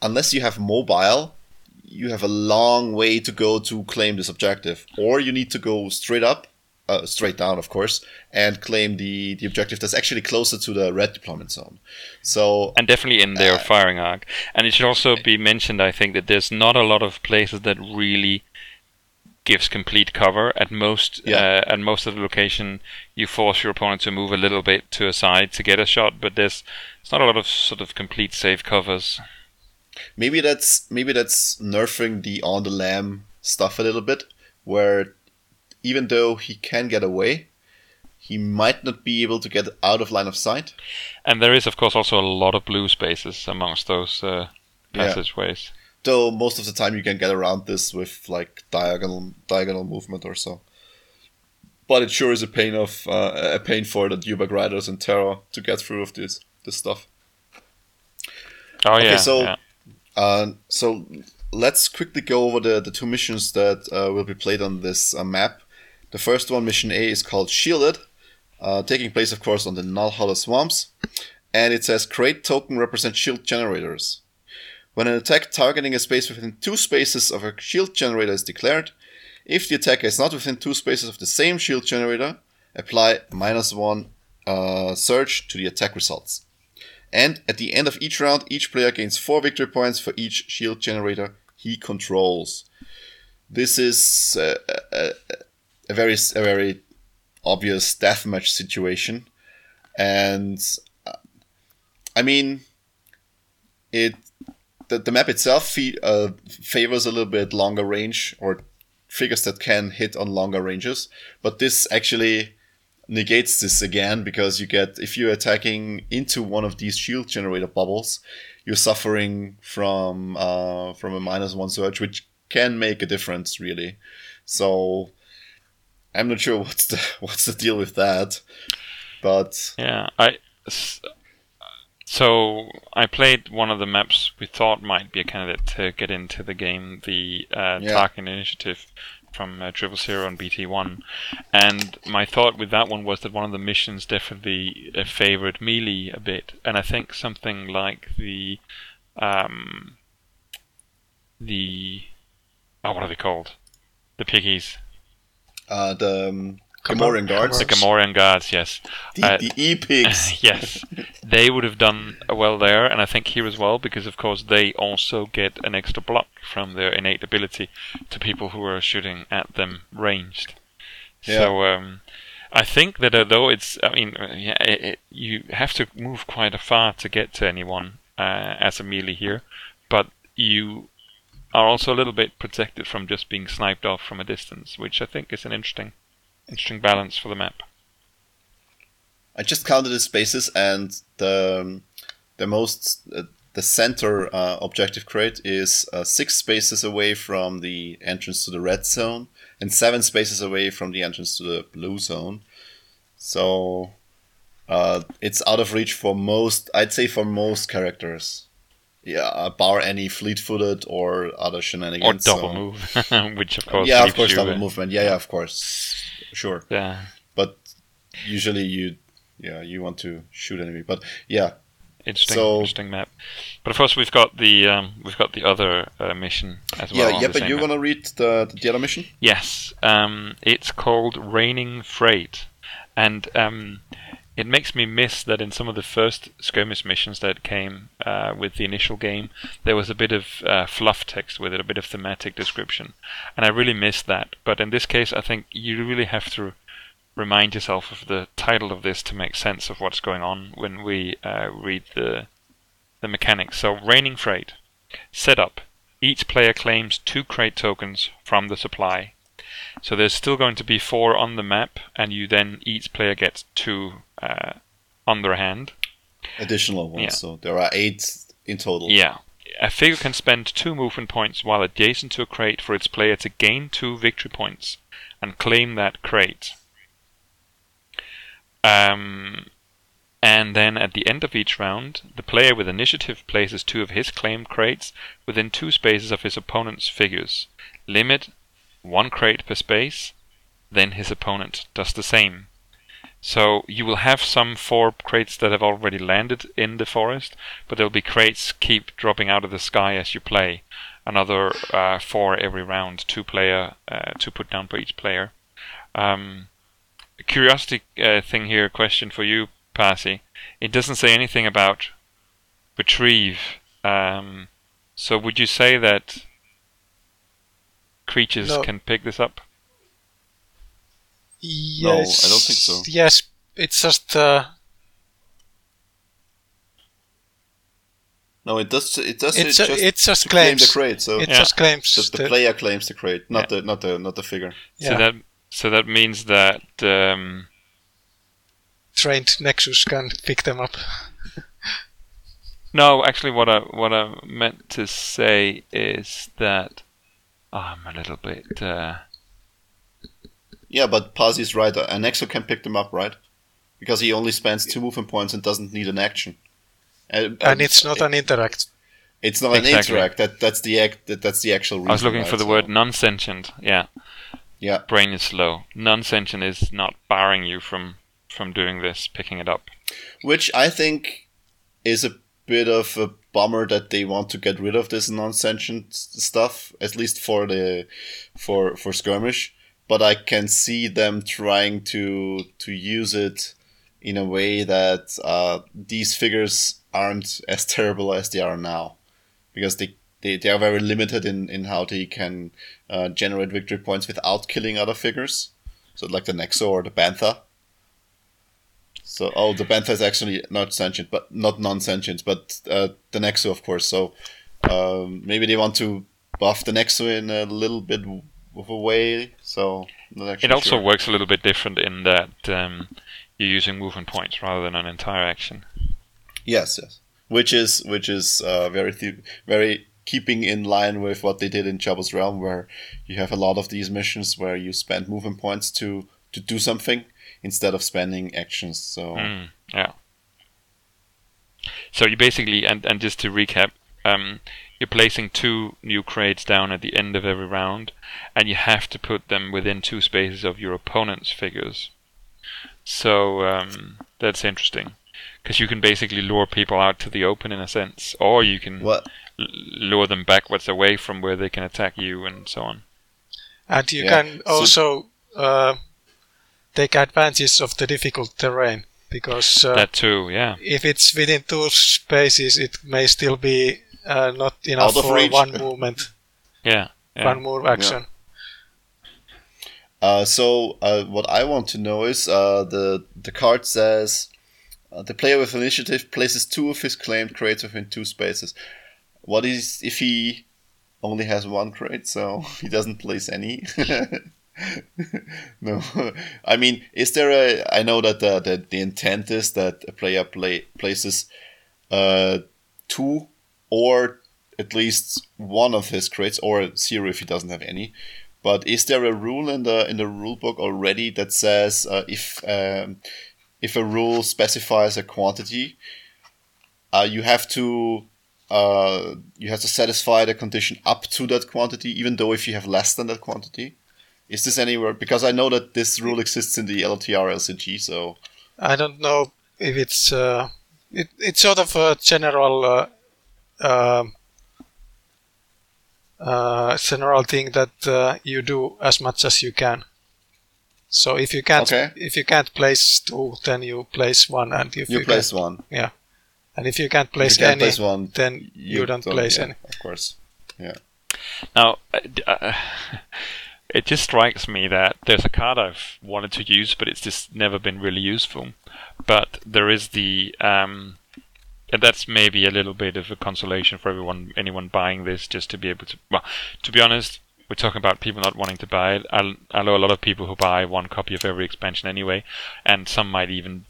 unless you have mobile, you have a long way to go to claim this objective, or you need to go straight up uh, straight down, of course, and claim the, the objective that's actually closer to the red deployment zone. So and definitely in their uh, firing arc. And it should also be mentioned, I think, that there's not a lot of places that really gives complete cover. At most, yeah. uh, at most of the location, you force your opponent to move a little bit to a side to get a shot, but there's it's not a lot of sort of complete safe covers. Maybe that's maybe that's nerfing the on the lam stuff a little bit, where even though he can get away, he might not be able to get out of line of sight. And there is, of course, also a lot of blue spaces amongst those uh, passageways. Yeah. Though most of the time you can get around this with like diagonal diagonal movement or so. But it sure is a pain of uh, a pain for the Dewback Riders and Terro to get through of this this stuff. Oh okay, yeah. So, yeah. Uh, so let's quickly go over the, the two missions that uh, will be played on this uh, map. The first one, Mission A, is called Shielded, uh, taking place, of course, on the Nal Hutta Swamps. and it says create token represents shield generators. When an attack targeting a space within two spaces of a shield generator is declared, if the attacker is not within two spaces of the same shield generator, apply minus one uh, surge to the attack results. And at the end of each round, each player gains four victory points for each shield generator he controls. This is a, a, a very a very obvious deathmatch situation, and uh, I mean, it the, the map itself fe- uh, favors a little bit longer range or figures that can hit on longer ranges, but this actually negates this again because you get if you're attacking into one of these shield generator bubbles, you're suffering from uh, from a minus one surge, which can make a difference really. So I'm not sure what's the <laughs> what's the deal with that, but yeah, I. So I played one of the maps we thought might be a candidate to get into the game, the uh, yeah. Tarkin Initiative from uh, Triple Zero and BT1, and my thought with that one was that one of the missions definitely uh, favored melee a bit, and I think something like the um, the oh, what are they called? The piggies. Uh, the um, Gamorrean guards. The Gamorrean guards, yes. The, uh, the e-pigs. <laughs> yes. They would have done well there, and I think here as well, because of course they also get an extra block from their innate ability to people who are shooting at them ranged. Yeah. So um, I think that although it's, I mean, uh, yeah, it, it, you have to move quite a far to get to anyone uh, as a melee here, but you are also a little bit protected from just being sniped off from a distance, which I think is an interesting interesting balance for the map. I just counted the spaces, and the the most uh, the center uh, objective crate is uh, six spaces away from the entrance to the red zone, and seven spaces away from the entrance to the blue zone. So uh, it's out of reach for most. I'd say for most characters. Yeah, bar any fleet-footed or other shenanigans. Or double so. move, <laughs> which of course. Yeah, of course, double uh, movement. Yeah, yeah, of course sure. Yeah. But usually you, yeah, you want to shoot enemy. But yeah. Interesting, so, interesting map. But of course, we've got the um, we've got the other uh, mission as well. Yeah, yeah. But you want to read the the other mission? Yes. Um, it's called Raining Freight, and um, it makes me miss that in some of the first skirmish missions that came uh, with the initial game, there was a bit of uh, fluff text with it, a bit of thematic description, and I really miss that. But in this case, I think you really have to remind yourself of the title of this to make sense of what's going on when we uh, read the the mechanics. So, raining freight setup. Each player claims two crate tokens from the supply. So there's still going to be four on the map, and you then each player gets two uh, on their hand. Additional ones, yeah. so there are eight in total. Yeah. A figure can spend two movement points while adjacent to a crate for its player to gain two victory points and claim that crate. Um, and then at the end of each round, the player with initiative places two of his claimed crates within two spaces of his opponent's figures. Limit one crate per space, then his opponent does the same. So you will have some four crates that have already landed in the forest, but there'll be crates keep dropping out of the sky as you play. Another uh, four every round, two player uh, to put down per each player. Um, curiosity uh, thing here, question for you, Pasi. It doesn't say anything about retrieve. Um, so would you say that creatures no. can pick this up? Yes. No, I don't think so. Yes, it's just. Uh, no, it does. It does. It's, it just, it just claims claim the crate. So it yeah. just claims the, the, player claims the crate, not yeah. the not the not the figure. Yeah. So that so that means that um, trained Nexus can pick them up. no, actually, what I what I meant to say is that I'm a little bit. Uh, yeah, but Pasi's right. A Nexu can pick them up, right? Because he only spends two movement points and doesn't need an action. And, and it's not it, an interact. It's not exactly. an interact. That that's the act. That, that's the actual. Reason, I was looking right? for the so. word non-sentient. Yeah. Yeah. Brain is slow. Non-sentient is not barring you from from doing this, picking it up. Which I think is a bit of a bummer that they want to get rid of this non-sentient stuff, at least for the for for skirmish. But I can see them trying to to use it in a way that uh, these figures aren't as <laughs> terrible as they are now, because they they, they are very limited in, in how they can uh, generate victory points without killing other figures. So like the Nexu or the Bantha. So oh, the Bantha is actually not sentient, but not non-sentient, but uh, the Nexu, of course. So um, maybe they want to buff the Nexu in a little bit of a way. So it also sure. works a little bit different in that um, you're using movement points rather than an entire action. Yes, yes. Which is which is uh, very th- very keeping in line with what they did in Jabba's Realm, where you have a lot of these missions where you spend movement points to to do something instead of spending actions. So mm, yeah. So you basically and and just to recap, um, you're placing two new crates down at the end of every round, and you have to put them within two spaces of your opponent's figures. So um, that's interesting because you can basically lure people out to the open in a sense, or you can what? lure them backwards away from where they can attack you and so on. And you yeah. can also so, uh, take advantage of the difficult terrain because uh, that too, yeah. If it's within two spaces, it may still be uh, not enough for reach. one movement. <laughs> Yeah, yeah. one move action. Yeah. Uh, so uh, what I want to know is uh, the the card says uh, the player with initiative places two of his claimed crates within two spaces. What is if he only has one crate, so <laughs> he doesn't place any? <laughs> <laughs> no, I mean, is there a? I know that the the, the intent is that a player play places uh, two or at least one of his crates, or zero if he doesn't have any. But is there a rule in the in the rule book already that says uh, if um, if a rule specifies a quantity, uh, you have to uh, you have to satisfy the condition up to that quantity, even though if you have less than that quantity. Is this anywhere? Because I know that this rule exists in the LTR LCG, so I don't know if it's uh, it, it's sort of a general uh, uh, uh general thing that uh, you do as much as you can. So if you can't okay. if you can't place two, then you place one, and if you, you place one, yeah. And if you can't place you can't any, place one, then you, you don't, don't, place yeah, any. Of course, yeah. Now, uh, uh it just strikes me that there's a card I've wanted to use, but it's just never been really useful. But there is the, um, and that's maybe a little bit of a consolation for everyone, anyone buying this, just to be able to. Well, to be honest, we're talking about people not wanting to buy it. I, I know a lot of people who buy one copy of every expansion anyway, and some might even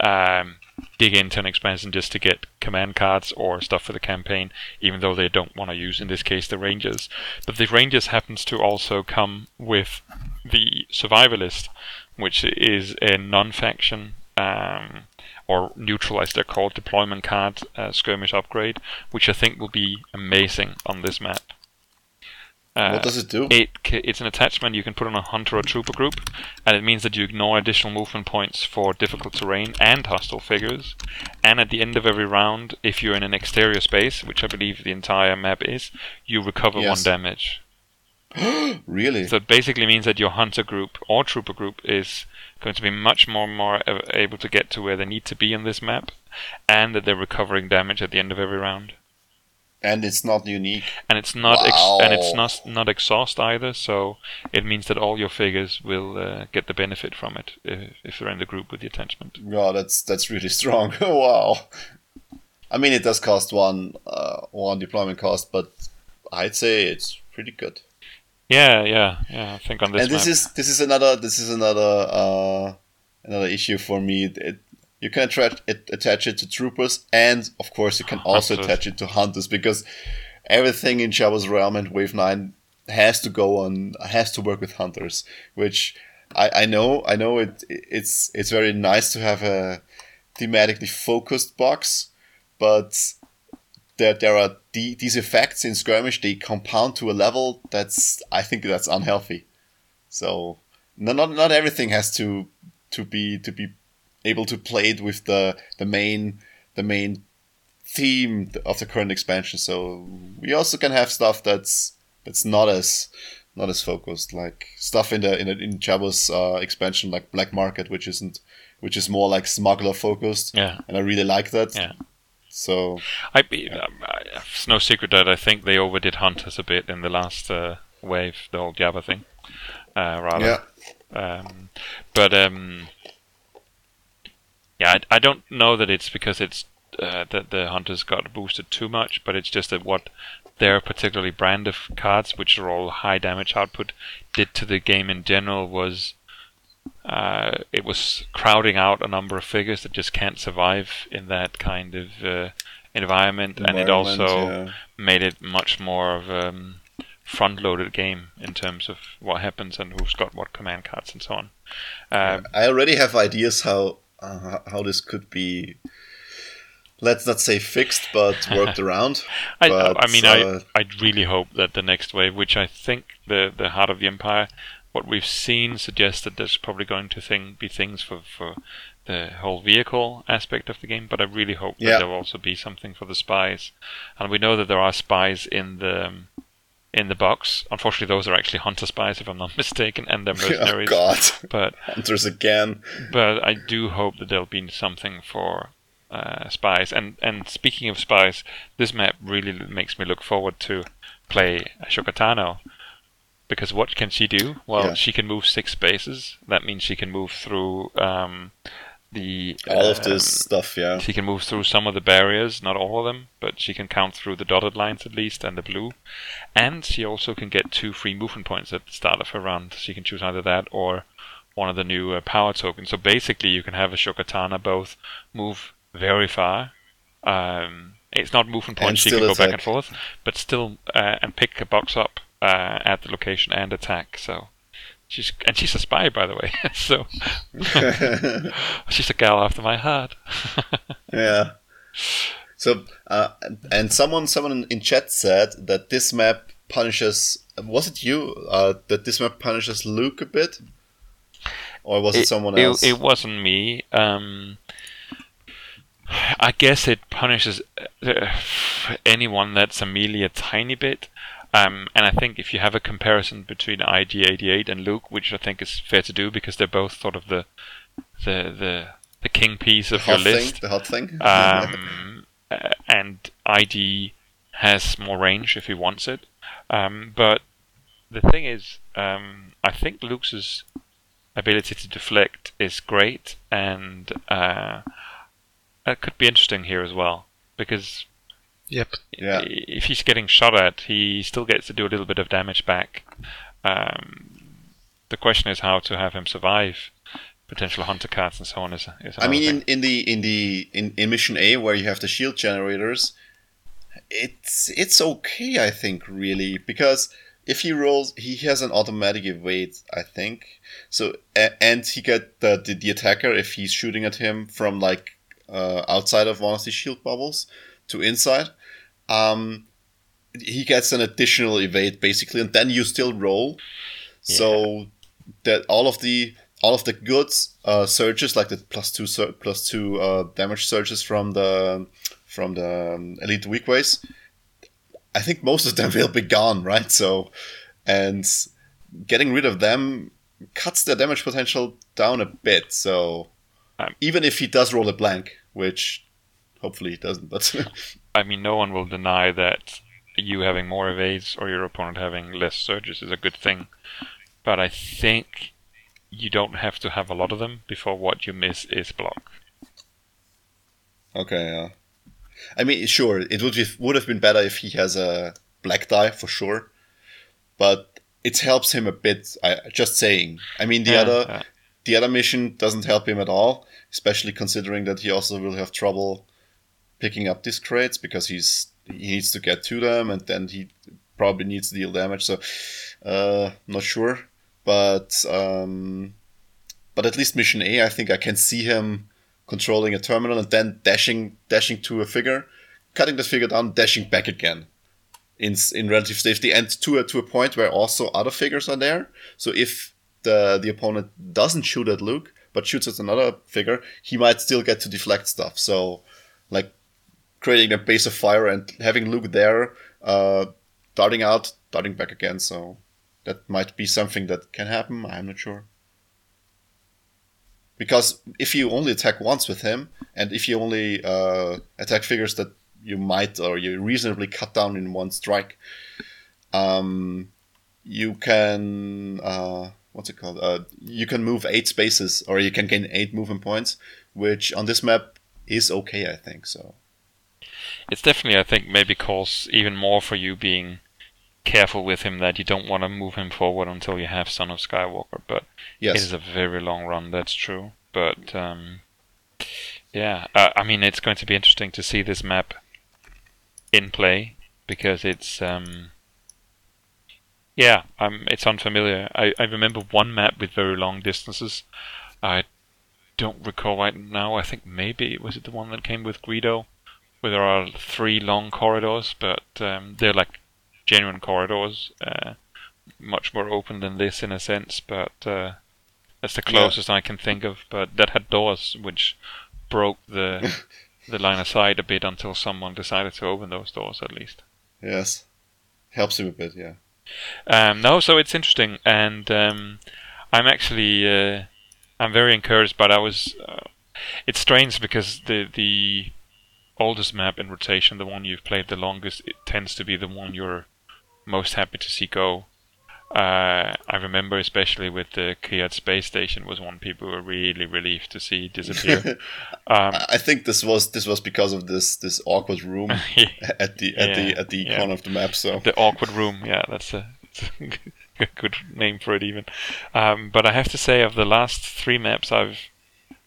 um, dig into an expansion just to get command cards or stuff for the campaign, even though they don't want to use, in this case, the Rangers. But the Rangers happens to also come with the Survivalist, which is a non-faction um, or neutral, as they're called, deployment card uh, skirmish upgrade, which I think will be amazing on this map. Uh, what does it do? It it's an attachment you can put on a hunter or trooper group, and it means that you ignore additional movement points for difficult terrain and hostile figures. And at the end of every round, if you're in an exterior space, which I believe the entire map is, you recover yes. one damage. <gasps> really? So it basically means that your hunter group or trooper group is going to be much more more able to get to where they need to be in this map, and that they're recovering damage at the end of every round and it's not unique. And it's not wow. ex- and it's not not exhaust either so it means that all your figures will uh, get the benefit from it if, if, they're in the group with the attachment. Yeah that's that's really <laughs> strong. Wow. I mean it does cost one uh, one deployment cost but i'd say it's pretty good. Yeah yeah yeah i think on this and this map. is this is another this is another uh another issue for me. It, you can attach it, attach it to troopers, and of course you can <sighs> also attach it to hunters because everything in Jabba's Realm and Wave Nine has to go on has to work with hunters, which I, I know I know it it's it's very nice to have a thematically focused box, but there there are the, these effects in skirmish they compound to a level that's I think that's unhealthy. So not not, not everything has to to be to be able to play it with the the main the main theme of the current expansion. So we also can have stuff that's that's not as not as focused, like stuff in the in the, in Jabba's uh, expansion, like Black Market, which isn't which is more like smuggler focused. Yeah. and I really like that. Yeah. So I, um, I, it's no secret that I think they overdid hunters a bit in the last uh, wave, the whole Jabba thing. Uh, rather, yeah, um, but um, yeah, I, I don't know that it's because it's uh, that the hunters got boosted too much, but it's just that what their particularly brand of cards, which are all high damage output, did to the game in general was uh, it was crowding out a number of figures that just can't survive in that kind of uh, environment, and it also yeah. made it much more of a um, front-loaded game in terms of what happens and who's got what command cards and so on. Uh, I already have ideas how uh, how this could be. Let's not say fixed, but worked <laughs> around. I, But, I mean, uh, I I really hope that the next wave, which I think the the Heart of the Empire, what we've seen suggests that there's probably going to thing, be things for for the whole vehicle aspect of the game. But I really hope Yeah. that there will also be something for the spies, and we know that there are spies in the um, in the box. Unfortunately, those are actually hunter spies, if I'm not <laughs> mistaken, and they're <laughs> oh mercenaries. God, but hunters again. but I do hope that there'll be something for uh, spies. And and speaking of spies, this map really makes me look forward to play Ahsoka Tano. Because what can she do? Well, Yeah. she can move six spaces. That means she can move through um, the All of um, this stuff, yeah. She can move through some of the barriers, not all of them, but she can count through the dotted lines at least and the blue. And she also can get two free movement points at the start of her round. She can choose either that or one of the new uh, power tokens. So basically, you can have Ahsoka Tano both move very far. Um, it's not movement And points; she can go back and forth, but still uh, and pick a box up uh, at the location and attack. So she's and she's a spy, by the way. <laughs> so <laughs> she's a gal after my heart. <laughs> Yeah. So, uh, and someone, someone in chat said that this map punishes. Was it you? Uh, that this map punishes Luke a bit, or was it, someone else? It, wasn't me. Um, I guess it punishes uh, anyone that's a melee a tiny bit. Um, and I think if you have a comparison between IG88 and Luke, which I think is fair to do because they're both sort of the the the, the king piece of your hot thing, list. the hot thing. Um, <laughs> uh, and ID has more range if he wants it. Um, but the thing is, um, I think Luke's ability to deflect is great, and uh, it could be interesting here as well because Yep. Yeah. if he's getting shot at, he still gets to do a little bit of damage back. Um, the question is how to have him survive potential hunter cards and so on. Is, is I mean, in, in the in the in, in mission A where you have the shield generators, it's it's okay. I think really because if he rolls, he has an automatic evade. I think so, and he get the, the the attacker if he's shooting at him from like uh, outside of one of the shield bubbles to inside. Um, he gets an additional evade basically, and then you still roll. So that all of the all of the good uh, surges, like the plus two sur- plus two uh, damage surges from the from the um, elite Weequays, I think most of them <laughs> will be gone, right? So, and getting rid of them cuts their damage potential down a bit. So, Um, even if he does roll a blank, which hopefully he doesn't, but <laughs> I mean, no one will deny that you having more evades or your opponent having less surges is a good thing. But I think you don't have to have a lot of them before what you miss is block. Okay, yeah. I mean, sure, it would be, would have been better if he has a black die for sure, but it helps him a bit. I just saying. I mean, the Yeah, other yeah. the other mission doesn't help him at all, especially considering that he also will have trouble picking up these crates because he's he needs to get to them and then he probably needs to deal damage. So, uh, not sure, but um, but at least mission A, I think I can see him controlling a terminal and then dashing dashing to a figure, cutting the figure down, dashing back again. In, in relative safety and to a, to a point where also other figures are there. So if the the opponent doesn't shoot at Luke but shoots at another figure, he might still get to deflect stuff. So like creating a base of fire and having Luke there, uh, darting out, darting back again. So that might be something that can happen. I'm not sure. Because if you only attack once with him, and if you only uh, attack figures that you might or you reasonably cut down in one strike, um, you can uh, what's it called? Uh, you can move eight spaces, or you can gain eight movement points, which on this map is okay, I think. So it's definitely, I think, maybe calls even more for you being careful with him that you don't want to move him forward until you have Son of Skywalker. But yes, it is a very long run. That's true. But um, yeah, uh, I mean, it's going to be interesting to see this map in play because it's um, yeah, um, it's unfamiliar. I, I remember one map with very long distances. I don't recall right now. I think maybe was it the one that came with Greedo, where there are three long corridors, but um, they're like genuine corridors, uh, much more open than this in a sense. But uh, that's the closest yeah. I can think of. But that had doors which broke the <laughs> the line of sight a bit until someone decided to open those doors at least. Yes, helps him a bit. Yeah. Um, no, so it's interesting, and um, I'm actually uh, I'm very encouraged. But I was uh, it's strange because the the oldest map in rotation, the one you've played the longest, it tends to be the one you're most happy to see go. Uh, I remember especially with the Kiyad space station was one people were really relieved to see disappear. <laughs> um, I think this was this was because of this this awkward room <laughs> at the at yeah, the at the yeah. corner of the map. So the awkward room, yeah, that's a, that's <laughs> a good name for it even. Um, but I have to say, of the last three maps, I've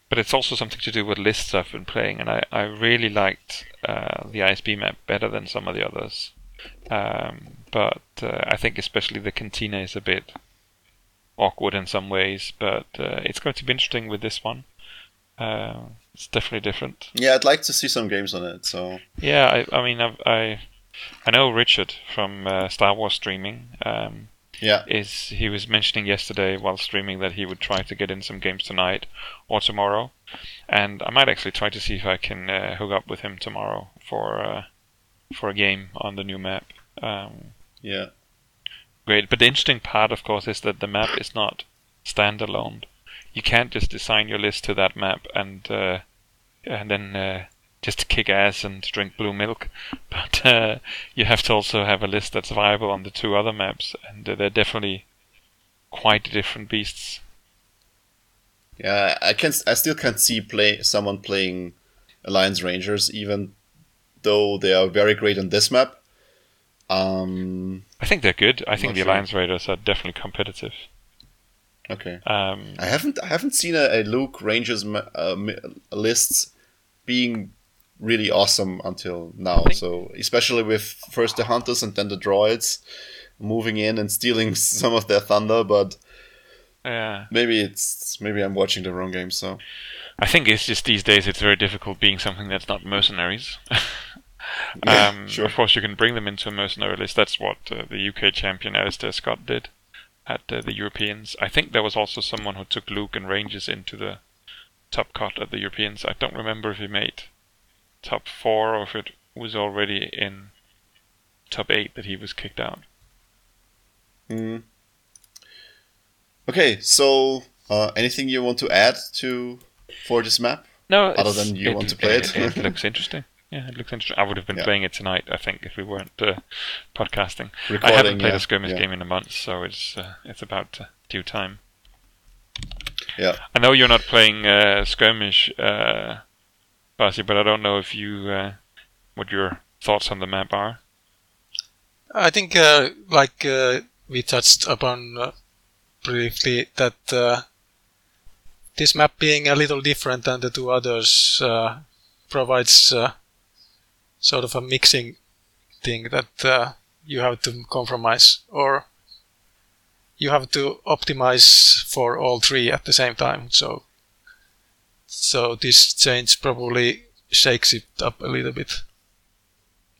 but it's also something to do with lists I've been playing, and I I really liked uh, the ISB map better than some of the others. Um, but uh, I think especially the cantina is a bit awkward in some ways. But uh, it's going to be interesting with this one. Uh, it's definitely different. Yeah, I'd like to see some games on it. So yeah, I, I mean, I've, i I know Richard from uh, Star Wars streaming. Um, yeah, is he was mentioning yesterday while streaming that he would try to get in some games tonight or tomorrow, and I might actually try to see if I can uh, hook up with him tomorrow for uh, for a game on the new map. Um, yeah. Great. But the interesting part, of course, is that the map is not standalone. You can't just design your list to that map and uh, and then uh, to kick ass and drink blue milk. <laughs> But uh, you have to also have a list that's viable on the two other maps, and uh, they're definitely quite different beasts. Yeah, I can. I still can't see play someone playing Alliance Rangers, even though they are very great on this map. Um, I think they're good. I think the sure. Alliance Raiders are definitely competitive. Okay. Um, I haven't I haven't seen a, a Luke Rangers uh, lists being really awesome until now. So especially with first the hunters and then the droids moving in and stealing <laughs> some of their thunder, but yeah, maybe it's maybe I'm watching the wrong game. So I think it's just these days it's very difficult being something that's not mercenaries. <laughs> Yeah, um, sure. Of course, you can bring them into a mercenary list. That's what uh, the UK champion Alistair Scott did at uh, the Europeans. I think there was also someone who took Luke and Rangers into the top cut at the Europeans. I don't remember if he made top four or if it was already in top eight that he was kicked out. Mm. Okay, so uh, anything you want to add to for this map? No, other than you it, want to play it. it, it <laughs> looks interesting. Yeah, it looks interesting. I would have been yeah. playing it tonight, I think, if we weren't uh, podcasting. Recording, I haven't played yeah, a skirmish yeah. game in a month, so it's uh, it's about uh, due time. Yeah. I know you're not playing uh, skirmish, uh, but I don't know if you uh, what your thoughts on the map are. I think, uh, like we touched upon briefly, that this map being a little different than the two others provides sort of a mixing thing that uh, you have to compromise or you have to optimize for all three at the same time. So, so this change probably shakes it up a little bit.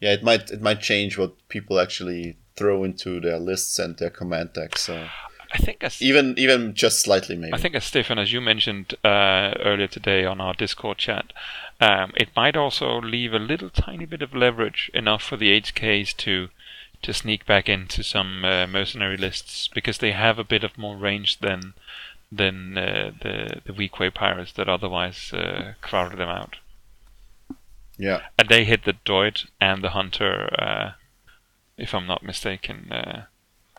Yeah, it might it might change what people actually throw into their lists and their command decks. So. I think as, even even just slightly maybe. I think as Stefan, as you mentioned uh, earlier today on our Discord chat, Um, it might also leave a little tiny bit of leverage, enough for the HKs to to sneak back into some uh, mercenary lists because they have a bit of more range than than uh, the the Weequay pirates that otherwise uh, crowded them out. Yeah. And they hit the Droid and the Hunter, uh, if I'm not mistaken. Uh,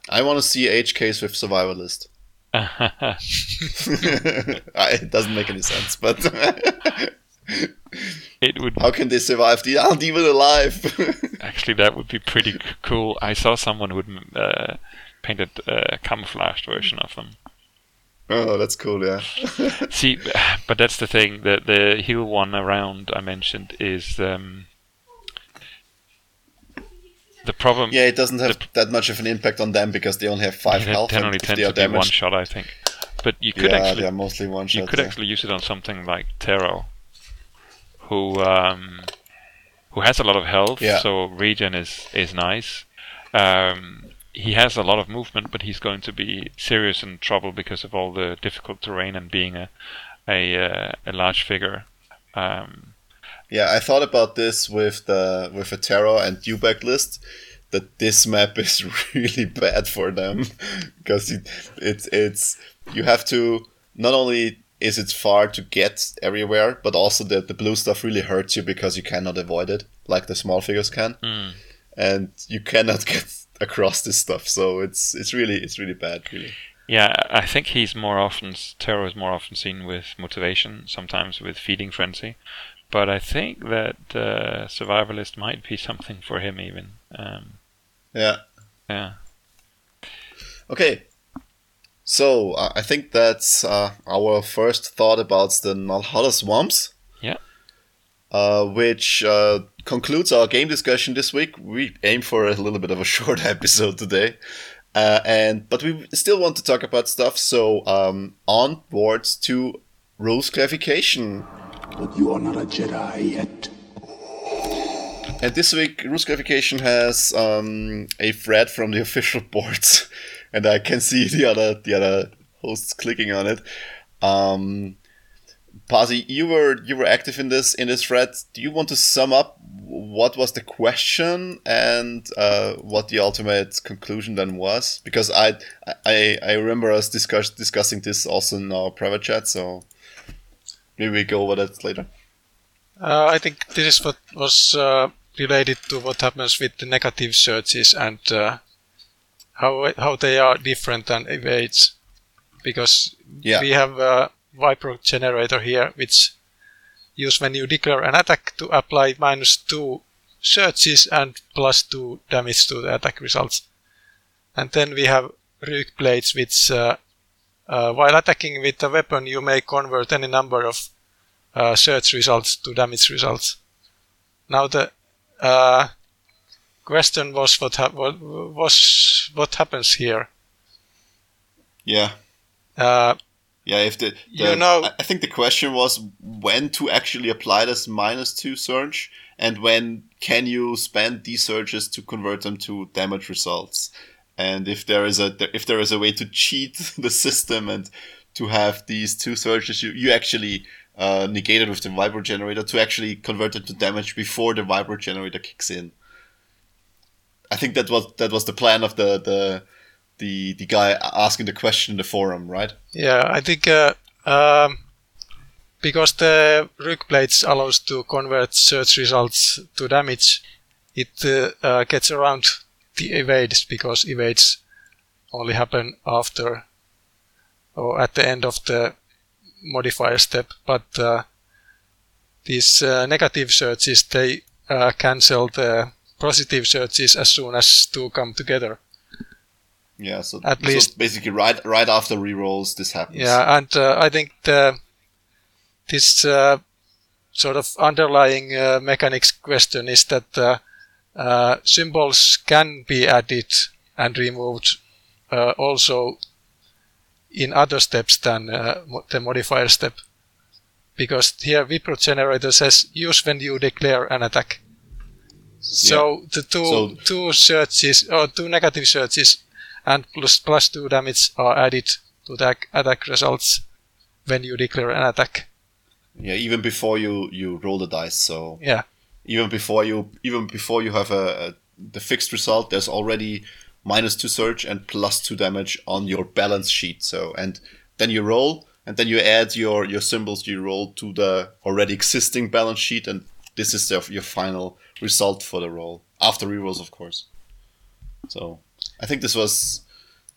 I want to see HKs with survivalist. <laughs> <laughs> it doesn't make any sense, but <laughs> it would. How can they survive? They aren't even alive. actually, that would be pretty cool. I saw someone who had uh, painted a camouflaged version of them. Oh, that's cool, yeah. <laughs> See, but that's the thing. The the heal one around I mentioned is um, the problem. Yeah, it doesn't have that much of an impact on them because they only have five They health. ten and only if tend they are be one shot, I think. But you could yeah, actually they're mostly one shot. you could yeah. actually use it on something like Terro, who um, who has a lot of health, Yeah. so regen is is nice. Um, he has a lot of movement, but he's going to be serious in trouble because of all the difficult terrain and being a a, uh, a large figure. Um, Yeah, I thought about this with the with a Terro and Dewback list. That this map <laughs> is really bad for them <laughs> because it, it's it's you have to not only is it far to get everywhere, but also that the blue stuff really hurts you because you cannot avoid it like the small figures can, mm. and you cannot <laughs> get across this stuff. So it's it's really it's really bad, really. Yeah, I think he's more often Terro is more often seen with motivation, sometimes with feeding frenzy, but I think that uh, survivalist might be something for him even. Um, Yeah. yeah, Okay. So uh, I think that's uh, our first thought about the Nal Hutta swamps. Yeah. Uh, which uh, concludes our game discussion this week. We aim for a little bit of a <laughs> short episode today, uh, and but we still want to talk about stuff. So um, onwards to rules clarification. But you are not a Jedi yet. And this week, rules clarification has um, a thread from the <laughs> official boards, and I can see the other the other hosts clicking on it. Um, Pasi, you were you were active in this in this thread. Do you want to sum up what was the question and uh, what the ultimate conclusion then was? Because I I, I remember us discuss, discussing this also in our private chat. So maybe we go over that later. Uh, I think this is what was uh, related to what happens with the negative surges and uh, how how they are different than evades, because Yeah. we have a Vibro generator here, which use when you declare an attack to apply minus two surges and plus two damage to the attack results, and then we have Ryyk blades, which uh, uh, while attacking with a weapon, you may convert any number of uh, surge results to damage results. Now the uh, question was what, hap- what was what happens here. Yeah. Uh, Yeah, if the, the You know- I- think the question was when to actually apply this minus two surge, and when can you spend these surges to convert them to damage results, and if there is a if there is a way to cheat <laughs> the system and to have these two surges, you you actually uh, negate it with the vibro generator to actually convert it to damage before the vibro generator kicks in. I think that was that was the plan of the the the the guy asking the question in the forum, right? yeah, I think uh, um, because the Ryyk blades allows to convert surge results to damage, it uh, uh, gets around the evades because evades only happen after or at the end of the modifier step. But uh, these uh, negative surges they cancel the positive surges as soon as two come together. Yeah, so At so least- basically right right after rerolls this happens. Yeah, and uh, I think the, this uh, sort of underlying uh, mechanics question is that uh, uh, symbols can be added and removed uh, also in other steps than uh, the modifier step. Because here Vibro generator says use when you declare an attack. So the two So- two surges or two negative surges and plus plus two damage are added to the attack results when you declare an attack. Yeah, even before you you roll the dice. So Yeah. even before you even before you have a, a the fixed result, there's already minus two surge and plus two damage on your balance sheet. So and then you roll and then you add your your symbols you roll to the already existing balance sheet, and this is the, your final result for the roll after rerolls, of course. So I think this was.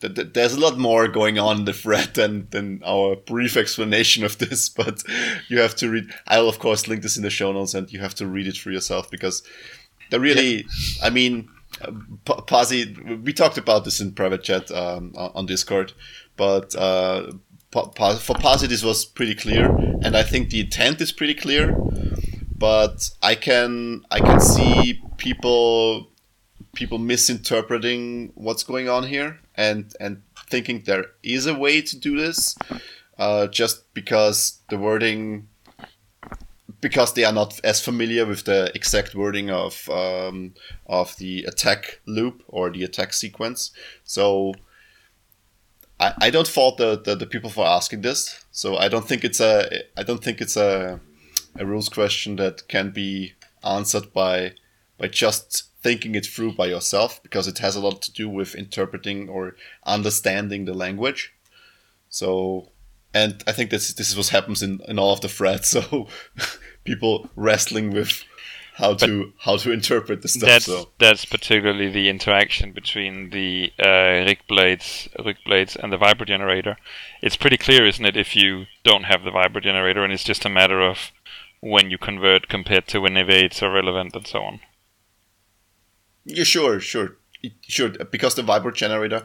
th- th- There's a lot more going on in the thread than, than our brief explanation of this, <laughs> but you have to read. I'll of course link this in the show notes, and you have to read it for yourself because they really. I mean, P- Pasi. We talked about this in private chat um, on Discord, but uh, Pa- Pa- for Pasi this was pretty clear, and I think the intent is pretty clear. But I can I can see people people misinterpreting what's going on here and and thinking there is a way to do this uh, just because the wording because they are not as familiar with the exact wording of um, of the attack loop or the attack sequence. So I, I don't fault the, the, the people for asking this. So I don't think it's a I don't think it's a a rules question that can be answered by by just thinking it through by yourself because it has a lot to do with interpreting or understanding the language. So, and I think this this is what happens in, in all of the threads. <laughs> So, people wrestling with how to how to interpret the stuff. That's so that's particularly the interaction between the uh, Ryyk blades, Ryyk blades, and the vibro generator. It's pretty clear, isn't it? If you don't have the vibro generator, and it's just a matter of when you convert compared to when evades are relevant and so on. Yeah, sure, sure, sure, because the vibro generator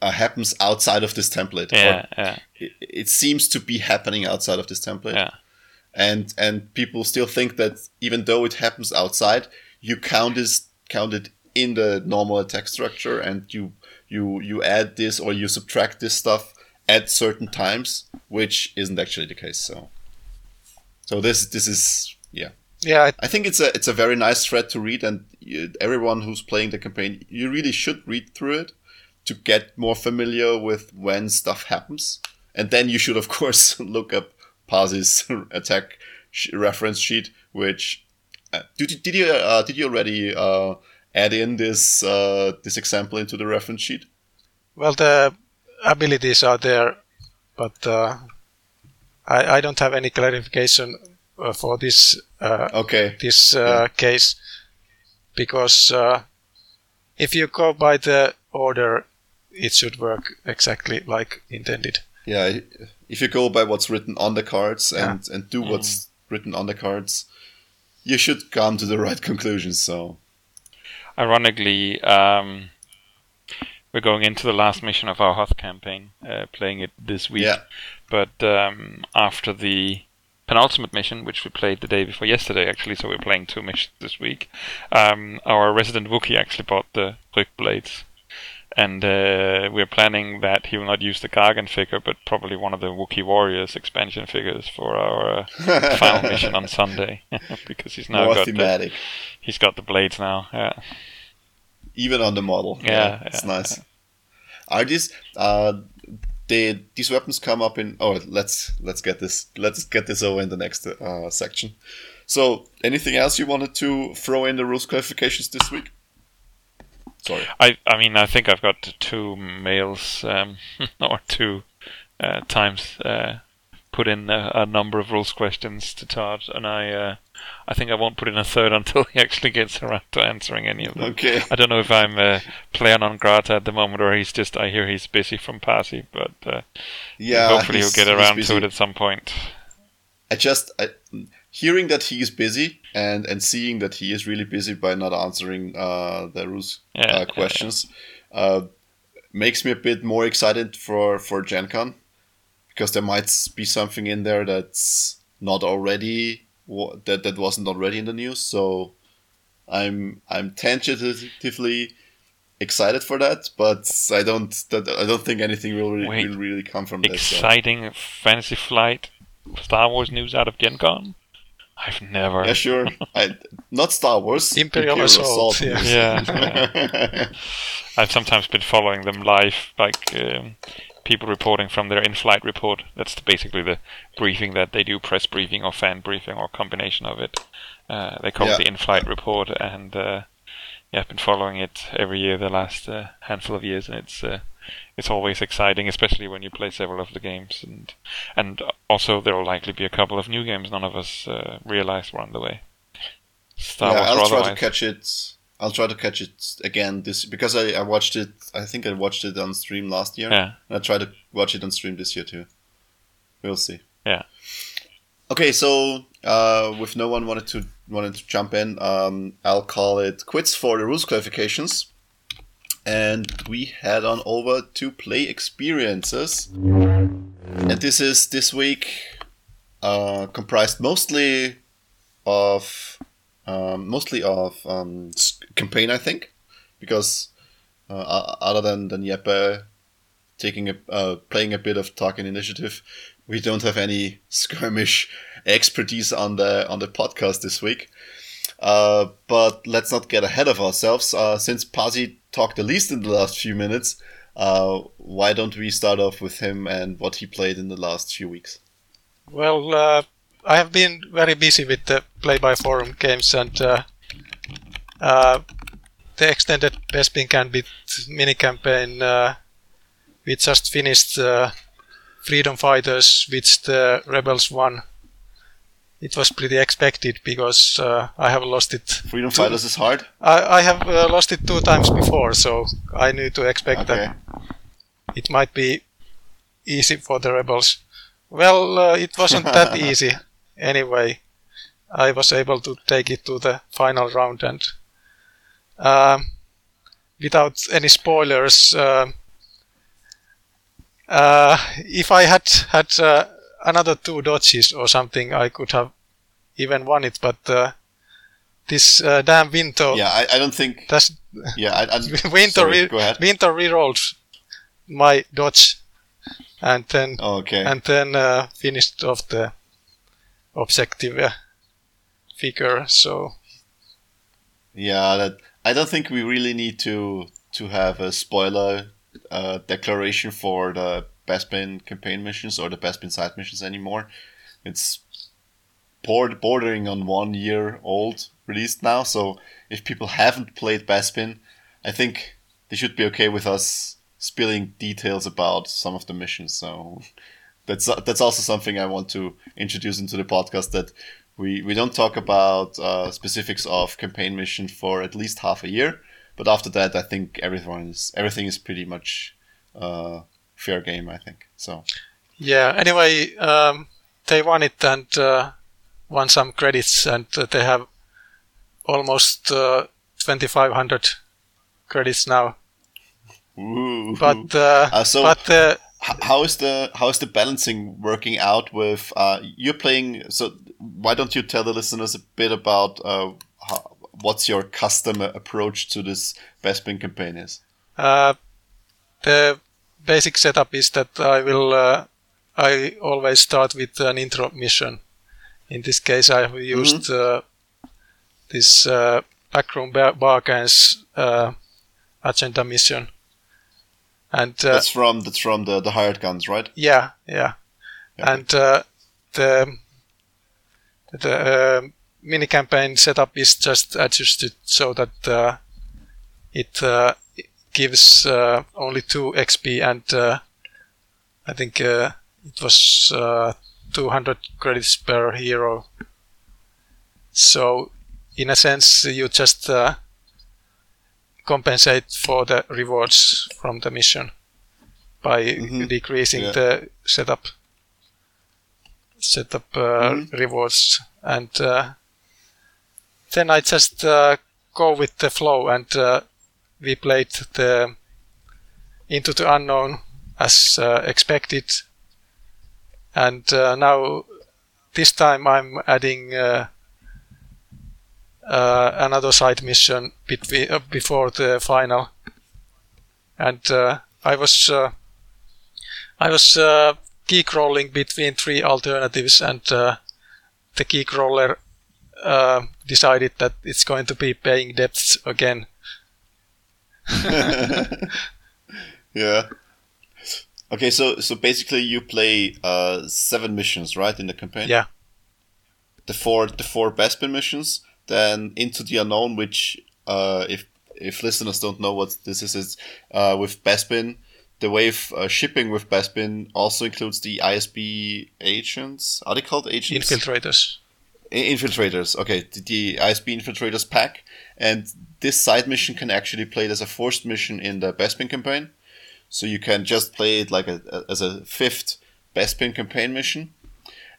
uh, happens outside of this template. Yeah, yeah, it, it seems to be happening outside of this template. yeah. and and people still think that even though it happens outside, you count this count it in the normal attack structure, and you you you add this or you subtract this stuff at certain times, which isn't actually the case. So, so this this is yeah. Yeah, I, I think it's a it's a very nice thread to read, and you, everyone who's playing the campaign, you really should read through it to get more familiar with when stuff happens, and then you should of <laughs> course look up Paz's <laughs> attack sh- reference sheet. Which uh, did, did you uh, did you already uh, add in this uh, this example into the reference sheet? well, the abilities are there, but uh, I, I don't have any clarification uh, for this uh, Okay, this uh, case because uh, if you go by the order, it should work exactly like intended. yeah. If you go by what's written on the cards and and do what's written on the cards, you should come to the <laughs> right conclusions. So. Ironically, um, we're going into the last mission of our Hoth campaign, uh, playing it this week. Yeah. But um, after the penultimate mission, which we played the day before yesterday, actually, so we're playing two missions this week. Um, our resident Wookiee actually bought the Ryyk blades, and uh, we're planning that he will not use the Gaarkhan figure, but probably one of the Wookiee Warriors expansion figures for our uh, <laughs> final mission on Sunday, <laughs> because he's now more got the, thematic, he's got the blades now. Yeah. even on the model. Yeah, it's yeah, nice. Are these uh, they these weapons come up in? Oh, let's let's get this let's get this over in the next uh, section. So, anything else you wanted to throw in the rules clarifications this week? Sorry. I I mean I think I've got two mails um, <laughs> or two uh, times uh, put in a, a number of rules questions to Todd, and I uh, I think I won't put in a third <laughs> until he actually gets around to answering any of them. Okay. I don't know if I'm uh, player non grata at the moment, or he's just I hear he's busy from Pasi, but uh, Yeah. hopefully he'll get around to it at some point. I just I, hearing that he is busy and and seeing that he is really busy by not answering uh, the rules Yeah, yeah, uh, questions uh, makes me a bit more excited for for Gen Con because there might be something in there that's not already that that wasn't already in the news. So I'm I'm tentatively excited for that, but I don't that I don't think anything will really, Wait. will really come from this. so. Exciting Fantasy Flight Star Wars news out of Gen Con? I've never. Yeah, sure. I, not Star Wars. <laughs> Imperial Assault, <laughs> yeah. Yeah, <laughs> I've sometimes been following them live, like um, people reporting from their in-flight report. That's basically the briefing that they do, press briefing or fan briefing or combination of it. Uh, they call Yeah. it the in-flight report, and uh, yeah, I've been following it every year the last uh, handful of years, and it's uh, it's always exciting, especially when you play several of the games, and and also there will likely be a couple of new games none of us uh, realized were on the way. Star yeah, Wars I'll try to catch it. I'll try to catch it again this because I, I watched it. I think I watched it on stream last year. Yeah. And I try to watch it on stream this year too. We'll see. Yeah. Okay, so uh, with no one wanted to wanted to jump in, um, I'll call it quits for the rules clarifications, and we head on over to play experiences. And this is this week uh, comprised mostly of um, mostly of um, campaign, I think, because uh, other than than Jeppe taking a uh, playing a bit of Tarkin Initiative, we don't have any <laughs> skirmish expertise on the on the podcast this week. Uh, but let's not get ahead of ourselves. Uh, since Pasi talked the least in the last few minutes, uh, why don't we start off with him and what he played in the last few weeks? Well, uh, I have been very busy with the play by forum games and uh, uh, the extended Bespin Gambit mini campaign. Uh, we just finished uh, Freedom Fighters, which the Rebels won. It was pretty expected because uh, I have lost it. Freedom Fighters is hard. I, I have uh, lost it two times before, so I knew to expect Okay. that it might be easy for the rebels. Well, uh, it wasn't that <laughs> easy. Anyway, I was able to take it to the final round, and um, without any spoilers, um uh, if I had had uh, another two dodges or something, I could have even won it. But uh, this uh, damn Winter, Yeah, I, I don't think. that's <laughs> Yeah, I, I <laughs> Winter, sorry, re- go ahead. Winter rerolled my dodge, and then okay. and then uh, finished off the objective figure. So Yeah, that I don't think we really need to to have a spoiler uh, declaration for the Bespin campaign missions or the Bespin side missions anymore. It's bordering on one year old released now, so if people haven't played Bespin, I think they should be okay with us spilling details about some of the missions. So that's that's also something I want to introduce into the podcast that we we don't talk about uh, specifics of campaign mission for at least half a year, but after that, I think everyone is everything is pretty much uh, fair game. I think so. yeah. Anyway, um, they won it and uh, won some credits, and uh, they have almost uh, 2,500 credits now. Ooh. But uh, so- but uh, how is the how is the balancing working out with uh, you're playing? So why don't you tell the listeners a bit about uh, how, what's your customer approach to this Bespin campaign is? Uh, the basic setup is that I will uh, I always start with an intro mission. In this case, I have used uh, this uh, backroom bar- bargains uh, agenda mission, and uh, that's from that's from the the hired guns, right? yeah, yeah, Okay. and uh, the the uh, mini campaign setup is just adjusted so that uh, it uh, gives uh, only two XP and uh, I think uh, it was uh, 200 credits per hero. So in a sense, you just uh, compensate for the rewards from the mission by Mhm. decreasing Yeah. the setup setup uh, Mhm. rewards and uh, then I just uh, go with the flow and uh, we played the into the unknown as uh, expected and uh, now this time I'm adding uh, another side mission between uh, before the final and uh, I was uh, I was uh, geek rolling between three alternatives and uh, the geek roller uh, decided that it's going to be paying debts again <laughs> yeah. Okay, so so basically you play uh, seven missions, right, in the campaign? Yeah. The four the four Bespin missions, then into the unknown, which uh, if if listeners don't know what this is, is uh, with Bespin, the way of uh, shipping with Bespin also includes the ISB agents. Are they called agents? Infiltrators. Infiltrators. Okay, the, the ISB Infiltrators pack, and this side mission can actually play it as a forced mission in the Bespin campaign. So you can just play it like a, a- as a fifth Bespin campaign mission.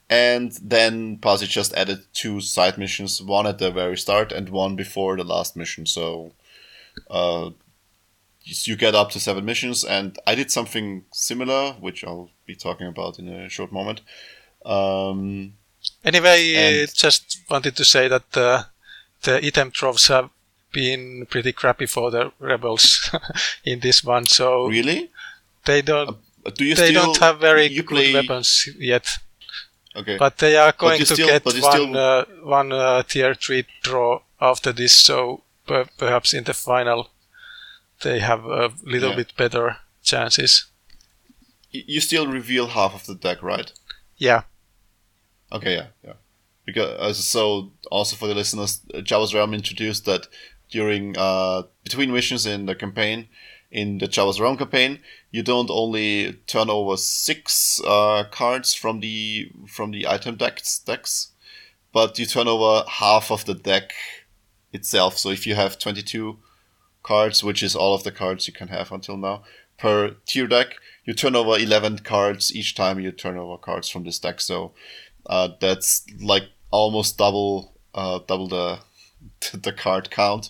And then Pasi just added two side missions, one at the very start and one before the last mission. So uh, you get up to seven missions, and I did something similar, which I'll be talking about in a short moment. Um, Anyway, uh, just wanted to say that uh, the item drops have been pretty crappy for the rebels <laughs> in this one, so really? they don't Do you they still, don't have very good play, weapons yet. Okay. But they are going to still- get one uh, one uh, tier three draw after this, so per- perhaps in the final they have a little Yeah. bit better chances. Y- you still reveal half of the deck, right? Yeah, Okay, yeah, yeah. Because uh, so also for the listeners, uh, Jabba's Realm introduced that during uh, between missions in the campaign, in the Jabba's Realm campaign, you don't only turn over six uh, cards from the from the item decks decks, but you turn over half of the deck itself. So if you have twenty two cards, which is all of the cards you can have until now per tier deck, you turn over eleven cards each time you turn over cards from this deck. So uh, that's like almost double uh, double the <laughs> the card count,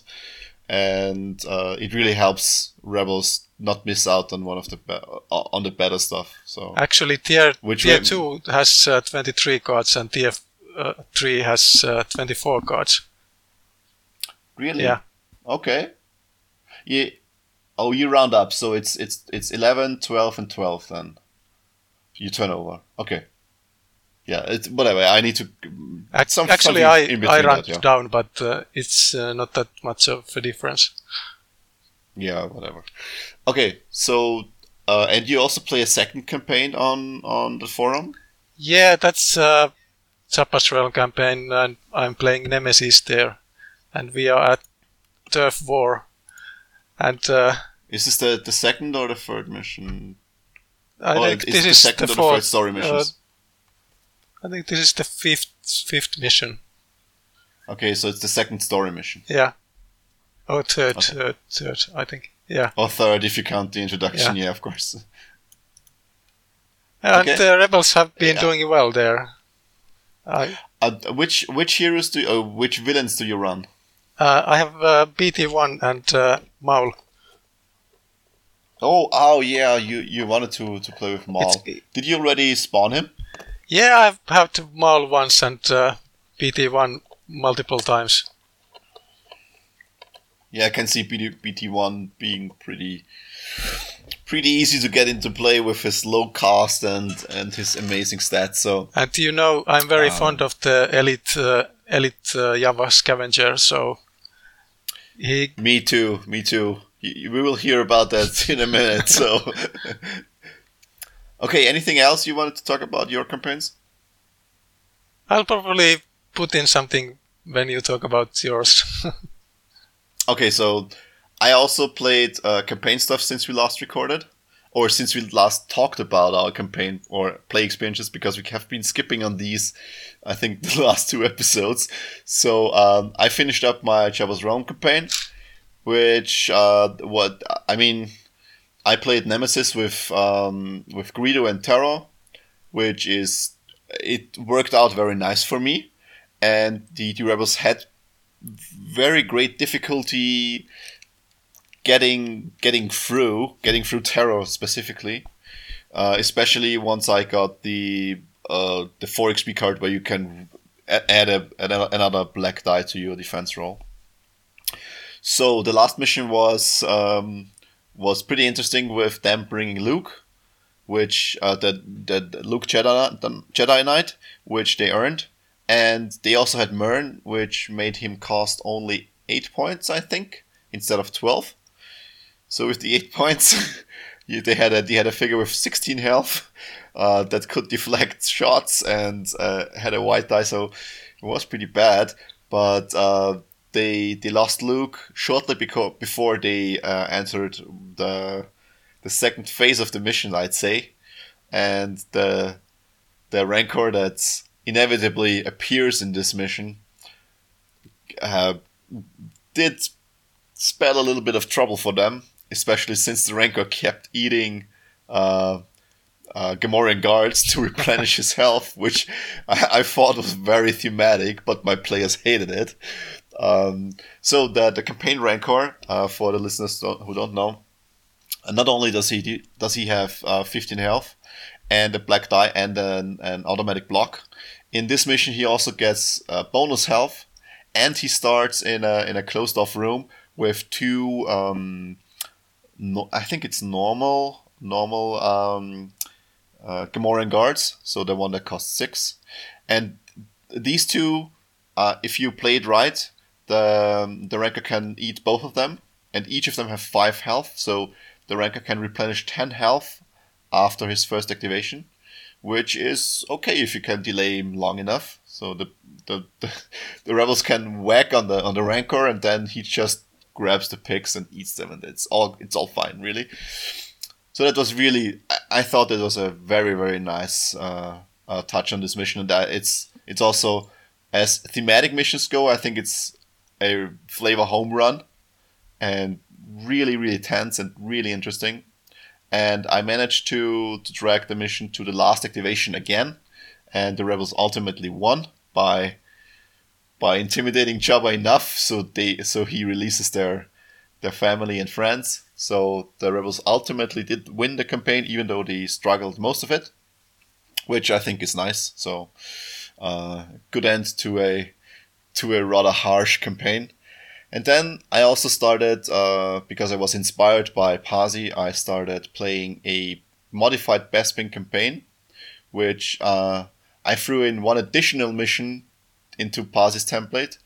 and uh, it really helps rebels not miss out on one of the be- uh, on the better stuff. So actually tier Which tier way- two has uh, 23 cards and tier uh, three has uh, 24 cards. really, Yeah. okay, yeah. Oh, you round up, so it's it's it's 11, 12, and twelve. Then you turn over. Okay. Yeah, it's whatever. I need to. Ac- some- actually, I I ran that, yeah. down, but uh, it's uh, not that much of a difference. Yeah, whatever. Okay, so uh, and you also play a second campaign on on the forum. Yeah, that's uh, Jabba's Realm campaign, and I'm playing Nemesis there, and we are at Turf War, and uh, Is this the, the second or the third mission? I think is this the is second the or the fourth third story uh. I think this is the fifth fifth mission. Okay, so it's the second story mission. Yeah. Oh, third, Okay. third, third. I think. Yeah. Or third if you count the introduction, Yeah. yeah, of course. And Okay. the rebels have been Yeah. doing well there. I Uh, which which heroes do you, uh, which villains do you run? uh, I have uh, BT1 and uh, Maul. Oh, oh yeah, you you wanted to to play with Maul. It's- Did you already spawn him? Yeah, I've had to Maul once and uh, BT1 multiple times. Yeah, I can see BT, BT1 being pretty pretty easy to get into play with his low cost and and his amazing stats. So And you know, I'm very Um, fond of the elite uh, elite uh, Jawa scavenger. So he me too, me too. We will hear about that <laughs> in a minute. So <laughs> okay, anything else you wanted to talk about your campaigns? I'll probably put in something when you talk about yours. <laughs> Okay, so I also played uh, campaign stuff since we last recorded, or since we last talked about our campaign or play experiences, because we have been skipping on these, I think, <laughs> the last two episodes. So um, I finished up my Jabba's Realm campaign, which uh, what I mean, I played Nemesis with um, with Greedo and Terro, which is it worked out very nice for me, and the, the rebels had very great difficulty getting getting through getting through Terro specifically uh, especially once I got the uh, the 4 XP card where you can add a, another black die to your defense roll. So the last mission was um, was pretty interesting with them bringing Luke which uh, the, the Luke Jedi, the Jedi Knight which they earned and they also had Mern, which made him cost only 8 points, I think, instead of 12. So with the 8 <laughs> points, They had a they had a figure with 16 health <laughs> uh, that could deflect <laughs> shots and uh, had a white die, so it was pretty bad. But uh, they they lost Luke shortly beco- before they uh, entered the the second phase of the mission, I'd say, and the the rancor that inevitably appears in this mission uh, did spell a little bit of trouble for them, especially since the rancor kept eating uh, uh, Gamorrean guards <laughs> to replenish his health, which I, I thought was very thematic, but my players hated it. Um, so the the campaign rancor, uh, for the listeners don't- who don't know, not only does he do, does he have uh, 15 health and a black die and an, an automatic block. In this mission, he also gets uh, bonus health, and he starts in a in a closed off room with two. Um, no, I think it's normal normal um, uh, Gamorrean guards, so the one that costs six, and these two, uh, if you play it right, the the rancor can eat both of them, and each of them have five health, so the rancor can replenish ten health after his first activation, which is okay if you can delay him long enough. So the the, the, <laughs> the rebels can whack on the on the rancor, and then he just grabs the picks and eats them, and it's all it's all fine, really. So that was really, I- I thought that was a very very nice uh, uh, touch on this mission, and that it's it's also as thematic missions go, I think it's a flavor home run, and really really tense and really interesting. And I managed to to drag the mission to the last activation again, and the rebels ultimately won by by intimidating Jabba enough so they so he releases their their family and friends. So the rebels ultimately did win the campaign, even though they struggled most of it, which I think is nice. So uh, good end to a to a rather harsh campaign. And then I also started uh, because I was inspired by Pasi. I started playing a modified Bespin campaign, which uh, I threw in one additional mission into Pasi's template.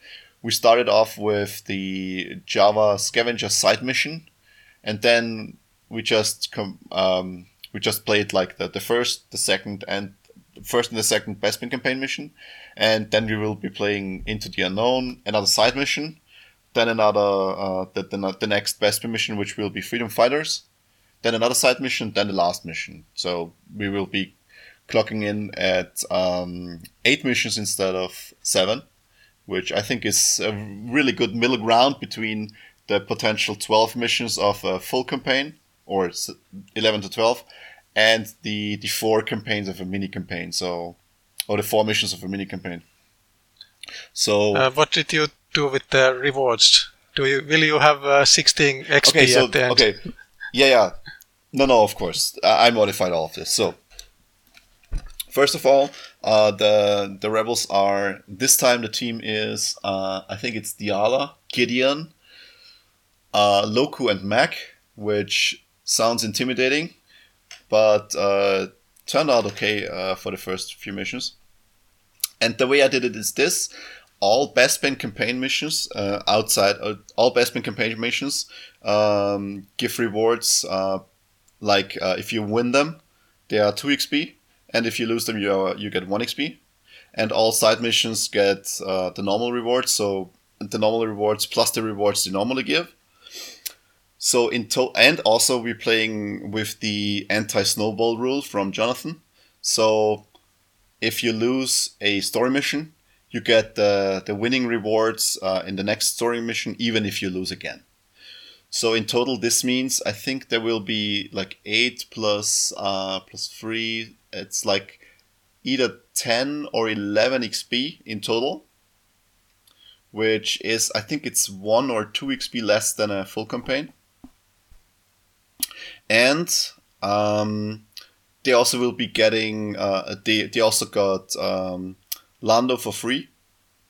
We started off with the Jawa scavenger side mission, and then we just com- um, we just played like the, the first, the second, and first and the second Bespin campaign mission, and then we will be playing Into the Unknown, another side mission, then another uh, the, the the next Bespin mission, which will be Freedom Fighters, then another side mission, then the last mission. So we will be clocking in at um, eight missions instead of seven, which I think is a really good middle ground between the potential 12 missions of a full campaign, or 11 to 12, and the, the four campaigns of a mini campaign, so or the four missions of a mini campaign. So Uh, what did you do with the rewards? Do you will you have uh, 16 XP okay, so at the end? okay, yeah, yeah, no, no, of course, I, I modified all of this. So first of all, uh, the the rebels are this time the team is uh, I think it's Diala, Gideon, uh, Loku, and Mak, which sounds intimidating, but uh, turned out okay uh, for the first few missions. And the way I did it is this: all Bespin campaign missions uh, outside, uh, all Bespin campaign missions um, give rewards. Uh, like uh, if you win them, they are two XP, and if you lose them, you are, you get one XP. And all side missions get uh, the normal rewards, so the normal rewards plus the rewards they normally give. So in to- and also we're playing with the anti-snowball rule from Jonathan. So if you lose a story mission, you get the the winning rewards uh, in the next story mission, even if you lose again. So in total, this means I think there will be like eight plus uh, plus three. It's like either ten or eleven XP in total, which is I think it's one or two XP less than a full campaign. And um, they also will be getting uh, they they also got um, Lando for free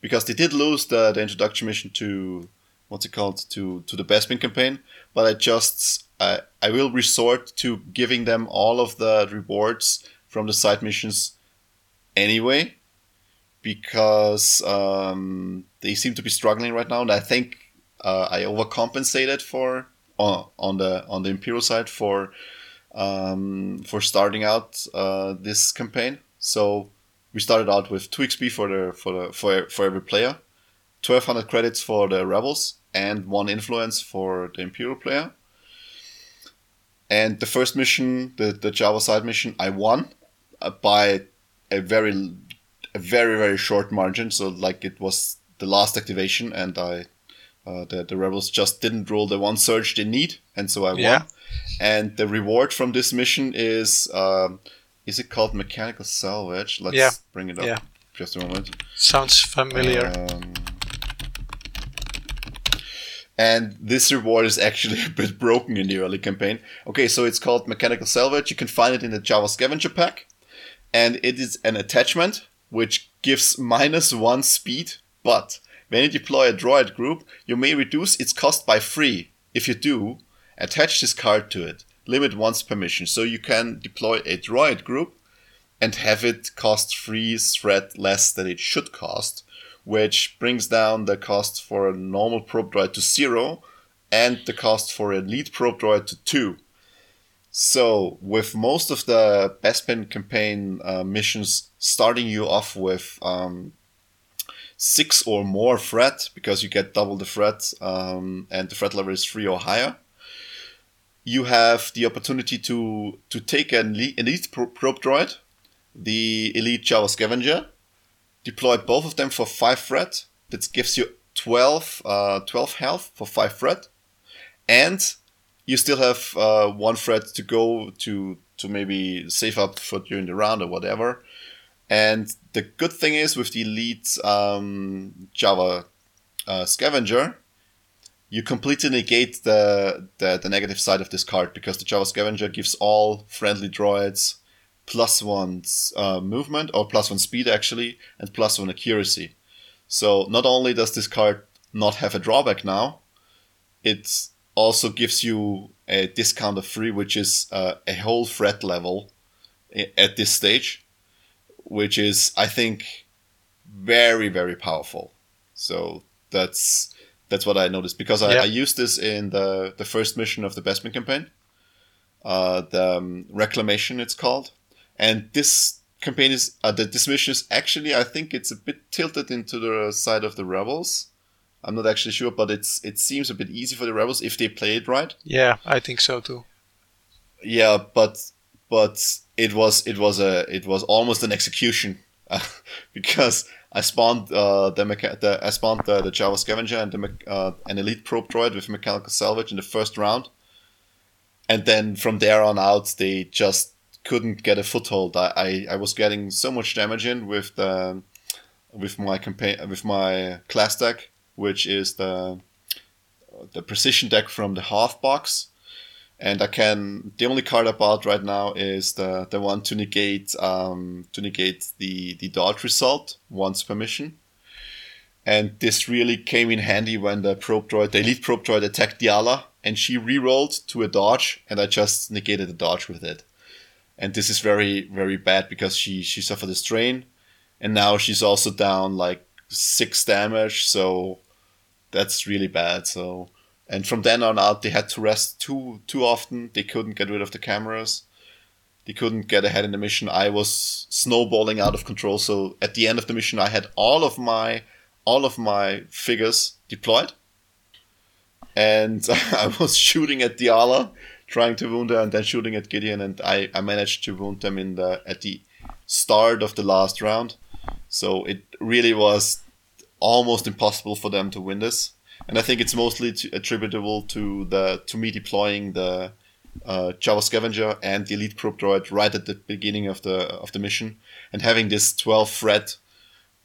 because they did lose the, the introduction mission to what's it called to to the Bespin campaign, but I just I, I will resort to giving them all of the rewards from the side missions anyway because um, they seem to be struggling right now, and I think uh, I overcompensated for uh, on the on the Imperial side for um, for starting out uh, this campaign. So we started out with two XP for the for the for for every player, twelve hundred credits for the rebels, and one influence for the imperial player. And the first mission, the the Jawa side mission, I won uh, by a very a very very short margin. So like it was the last activation, and I uh, the the rebels just didn't roll the one surge they need, and so I Yeah. won. And the reward from this mission is um, is it called mechanical salvage? Let's Yeah. bring it up. Yeah. Just a moment. Sounds familiar. Um, and this reward is actually <laughs> a bit broken in the early campaign. Okay, so it's called Mechanical Salvage. You can find it in the Jawa Scavenger Pack. And it is an attachment which gives minus one speed, but when you deploy a droid group, you may reduce its cost by three. If you do, attach this card to it. Limit once permission. So you can deploy a droid group and have it cost three threat less than it should cost, which brings down the cost for a normal probe droid to zero and the cost for a lead probe droid to two. So, with most of the Bespin campaign uh, missions starting you off with um, six or more threat, because you get double the threat um, and the threat level is three or higher, you have the opportunity to, to take an elite, probe droid the Elite Jawa Scavenger. Deploy both of them for 5 threat. That gives you 12, uh, 12 health for 5 threat. And you still have uh, 1 threat to go to, to maybe save up for during the round or whatever. And the good thing is with the Elite um, Jawa uh, Scavenger, you completely negate the, the, the negative side of this card because the Jawa Scavenger gives all friendly droids plus one uh, movement or plus one speed actually and plus one accuracy. So not only does this card not have a drawback now, it also gives you a discount of three, which is uh, a whole threat level at this stage, which is I think very very powerful. So that's that's what I noticed because I, Yeah. I used this in the the first mission of the Bespin campaign, uh, the um, reclamation it's called, and this campaign is uh, the this mission is actually I think it's a bit tilted into the side of the rebels. I'm not actually sure, but it's it seems a bit easy for the rebels if they play it right. Yeah, I think so too. Yeah, but but it was it was a it was almost an execution uh, <laughs> because I spawned uh, the, mecha- the I spawned the, the Jawa scavenger and the me- uh, an elite probe droid with mechanical salvage in the first round, and then from there on out they just couldn't get a foothold. I, I, I was getting so much damage in with the with my campaign with my class deck, which is the the precision deck from the half box and I can. The only card I bought right now is the the one to negate um, to negate the the dodge result once per mission. And this really came in handy when the probe droid, the elite probe droid, attacked Diala, and she re-rolled to a dodge, and I just negated the dodge with it. And this is very very bad because she she suffered a strain, and now she's also down like six damage, so that's really bad. So and from then on out they had to rest too too often. They couldn't get rid of the cameras. They couldn't get ahead in the mission. I was snowballing out of control. So at the end of the mission i had all of my all of my figures deployed. And <laughs> i was shooting at diala trying to wound her and then shooting at gideon. And i i managed to wound them in the at the start of the last round. So it really was almost impossible for them to win this and I think it's mostly to, attributable to the to me deploying the uh, Jawa Scavenger and the Elite Probe Droid right at the beginning of the of the mission, and having this 12 threat,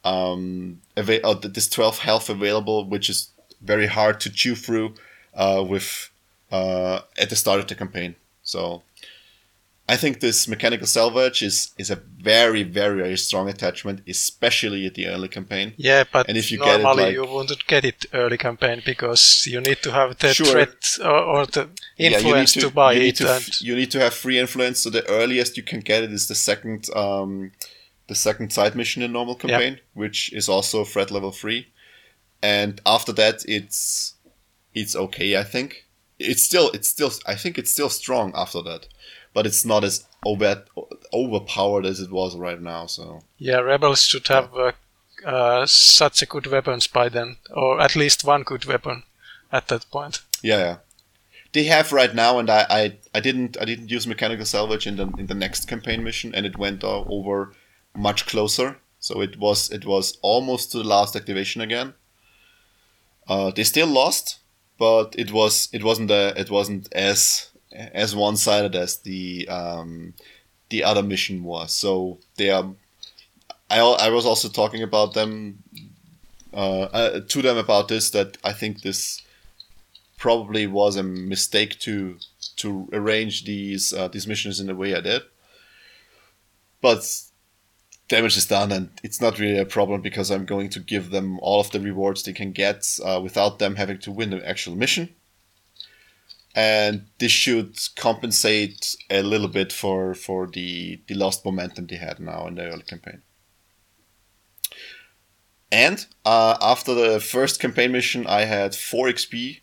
um, ava- uh, this 12 health available, which is very hard to chew through uh, with uh, at the start of the campaign. So. I think this mechanical salvage is, is a very, very, very strong attachment, especially at the early campaign. Yeah, but And if you get it, normally like- you wouldn't get it early campaign because you need to have the Sure. threat or, or the Yeah, influence to, buy you it. To, and you need to have free influence. So the earliest you can get it is the second, um, the second side mission in normal campaign, which is also threat level three. And after that, it's it's okay, I think. it's still it's still I think it's still strong after that, but it's not as over overpowered as it was right now. So Yeah, rebels should have uh, uh, such a good weapons by then, or at least one good weapon at that point. yeah, yeah. They have right now, and I, I, I didn't I didn't use mechanical salvage in the in the next campaign mission, and it went o- over much closer. So it was it was almost to the last activation again. Uh, they still lost, but it was it wasn't a, it wasn't as as one sided as the um, the other mission was. So they are. I I was also talking about them uh, uh, to them about this that I think this probably was a mistake to to arrange these uh, these missions in the way I did. But damage is done, and it's not really a problem because I'm going to give them all of the rewards they can get uh, without them having to win the actual mission. And this should compensate a little bit for for the the lost momentum they had now in the early campaign. And uh, after the first campaign mission, I had four XP.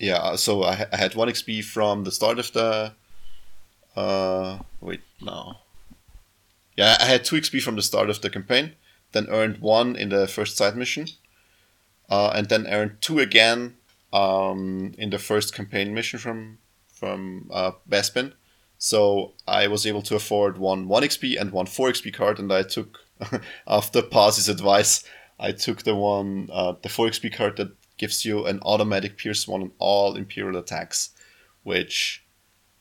Yeah, so I, I had one XP from the start of the. Uh, wait, no. Yeah, I had two XP from the start of the campaign, then earned one in the first side mission, uh, and then earned two again um, in the first campaign mission from from uh, Bespin. So I was able to afford one one XP and one four XP card, and I took <laughs> after Paz's advice, I took the one uh, the four XP card that gives you an automatic pierce one on all Imperial attacks, which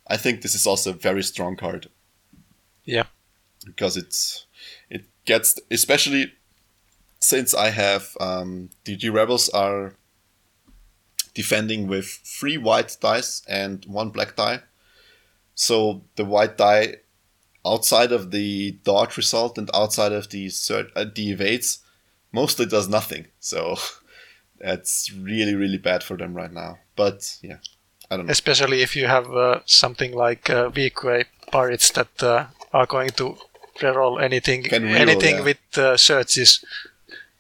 I think this is also a very strong card Yeah. because it's it gets especially since I have um, the, the rebels are defending with three white dice and one black die. So the white die outside of the dodge result and outside of the cert, uh, the evades mostly does nothing. So <laughs> that's really really bad for them right now. But yeah, I don't know. Especially if you have uh, something like uh, Weequay pirates that uh, are going to reroll anything, reroll, anything yeah. with uh, surges.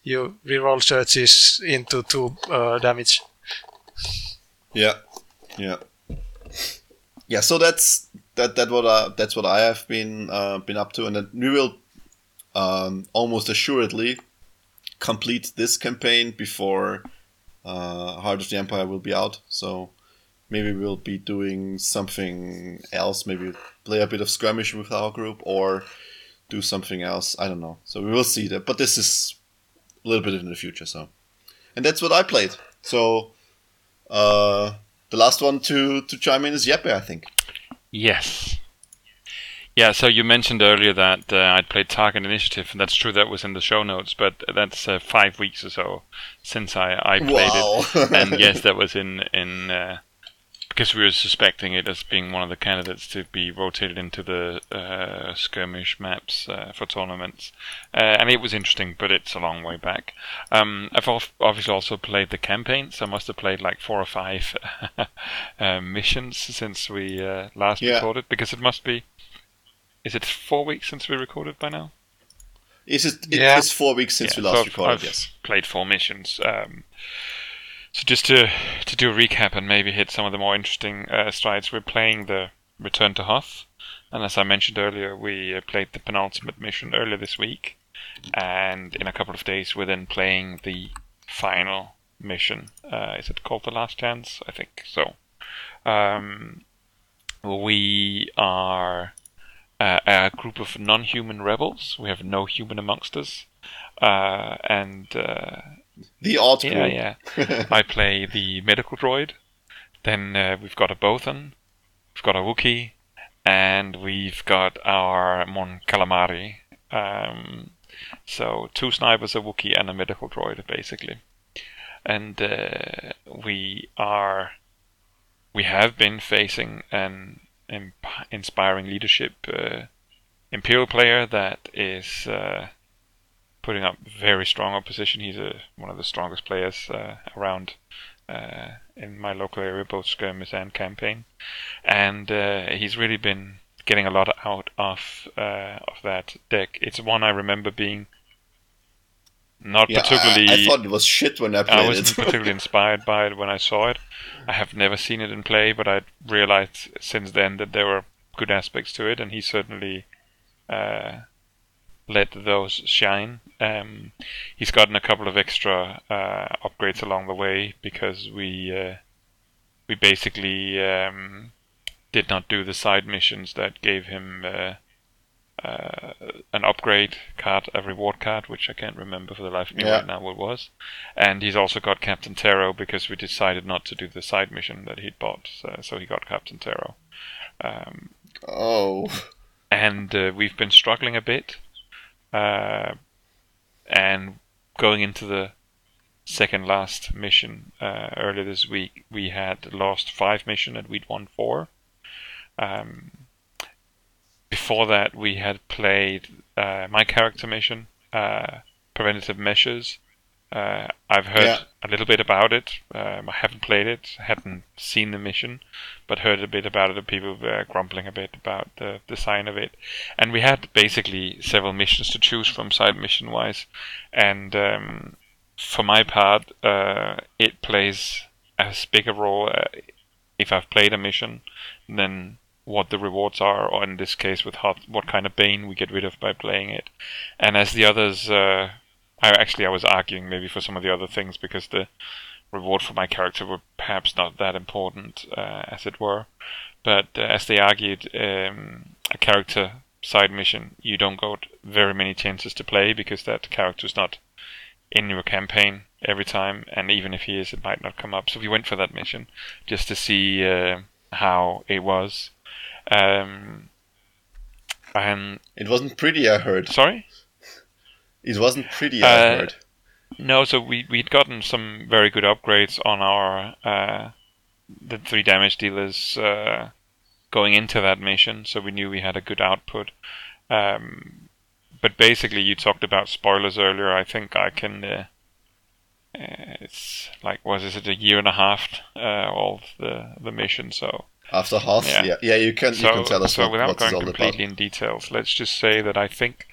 You reroll surges into two uh, damage. Yeah, yeah, yeah. So that's that. That what I, that's what I have been uh, been up to, and then we will um, almost assuredly complete this campaign before uh, Heart of the Empire will be out. So maybe we'll be doing something else. Maybe play a bit of skirmish with our group, or do something else. I don't know. So we will see that. But this is a little bit in the future. So, and that's what I played. So. Uh, the last one to, to chime in is Jeppe, I think. Yes. Yeah, so you mentioned earlier that uh, I'd played Tarkin Initiative, and that's true. That was in the show notes, but that's uh, five weeks or so since I, I played Wow. it. <laughs> And yes, that was in in uh, because we were suspecting it as being one of the candidates to be rotated into the uh, skirmish maps uh, for tournaments, uh, and it was interesting, but it's a long way back. Um, I've obviously also played the campaign, so I must have played like four or five <laughs> uh, missions since we uh, last Yeah. recorded, because it must be. Is it four weeks since we recorded by now? Is it? it Yeah. is four weeks since Yeah, we last so recorded. I've yes. played four missions. Um, so just to to do a recap and maybe hit some of the more interesting uh, strides, we're playing the Return to Hoth, and as I mentioned earlier, we uh, played the penultimate mission earlier this week, and in a couple of days we're then playing the final mission. Uh, is it called the Last Chance? I think so. Um, we are uh, a group of non-human rebels. We have no human amongst us, uh, and uh, The odd yeah, yeah. <laughs> I play the medical droid. Then uh, we've got a Bothan, we've got a Wookiee, and we've got our Mon Calamari. Um, so two snipers, a Wookiee, and a medical droid, basically. And uh, we are, we have been facing an imp- inspiring leadership uh, Imperial player that is. Uh, putting up very strong opposition. He's a, one of the strongest players uh, around uh, in my local area, both skirmish and campaign, and uh, he's really been getting a lot out of uh, of that deck. It's one I remember being not Yeah, particularly. I, thought it was shit when I played it. I wasn't it. <laughs> particularly inspired by it when I saw it. I have never seen it in play, but I realized since then that there were good aspects to it, and he certainly uh, let those shine. Um, he's gotten a couple of extra uh, upgrades along the way because we uh, we basically um, did not do the side missions that gave him. Uh, uh, an upgrade card, a reward card, which I can't remember for the life of me Yeah. right now what it was. And he's also got Captain Terro because we decided not to do the side mission that he'd bought, so, so he got Captain Terro. Um, oh, and uh, we've been struggling a bit. Uh, and going into the second last mission uh, earlier this week, we had lost five mission and we'd won four. Um, before that, we had played uh, my character mission, uh, Preventative Measures. Uh, I've heard Yeah. a little bit about it. Um, I haven't played it, hadn't seen the mission, but heard a bit about it. And people were grumbling a bit about the design of it. And we had basically several missions to choose from, side mission wise. And um, for my part, uh, it plays as big a role uh, if I've played a mission than what the rewards are, or in this case, with what kind of bane we get rid of by playing it. And as the others, uh, I actually I was arguing maybe for some of the other things because the reward for my character were perhaps not that important, uh, as it were. But uh, as they argued, um, a character side mission you don't got very many chances to play because that character is not in your campaign every time, and even if he is, it might not come up. So we went for that mission just to see uh, how it was. Um, and it wasn't pretty. I heard. sorry. It wasn't pretty. I Uh, heard. No, so we we'd gotten some very good upgrades on our uh, the three damage dealers uh, going into that mission, so we knew we had a good output. Um, but basically, you talked about spoilers earlier. I think I can. Uh, it's like was is it a year and a half uh, of the the mission? So After half, yeah. yeah, yeah, you can you can tell us so what, without going all about. completely in details, let's just say that I think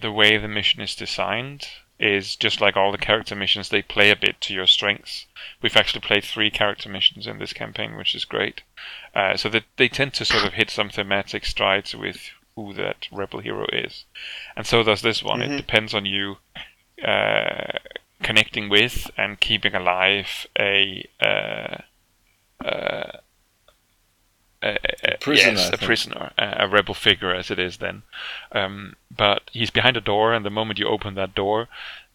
the way the mission is designed is just like all the character missions, they play a bit to your strengths. We've actually played three character missions in this campaign, which is great. Uh, so that they tend to sort of hit some thematic strides with who that rebel hero is, and so does this one. It depends on you uh, connecting with and keeping alive a. Uh, uh, a, a, prisoner, yes, a prisoner, a, rebel figure as it is then. Um, but he's behind a door, and the moment you open that door,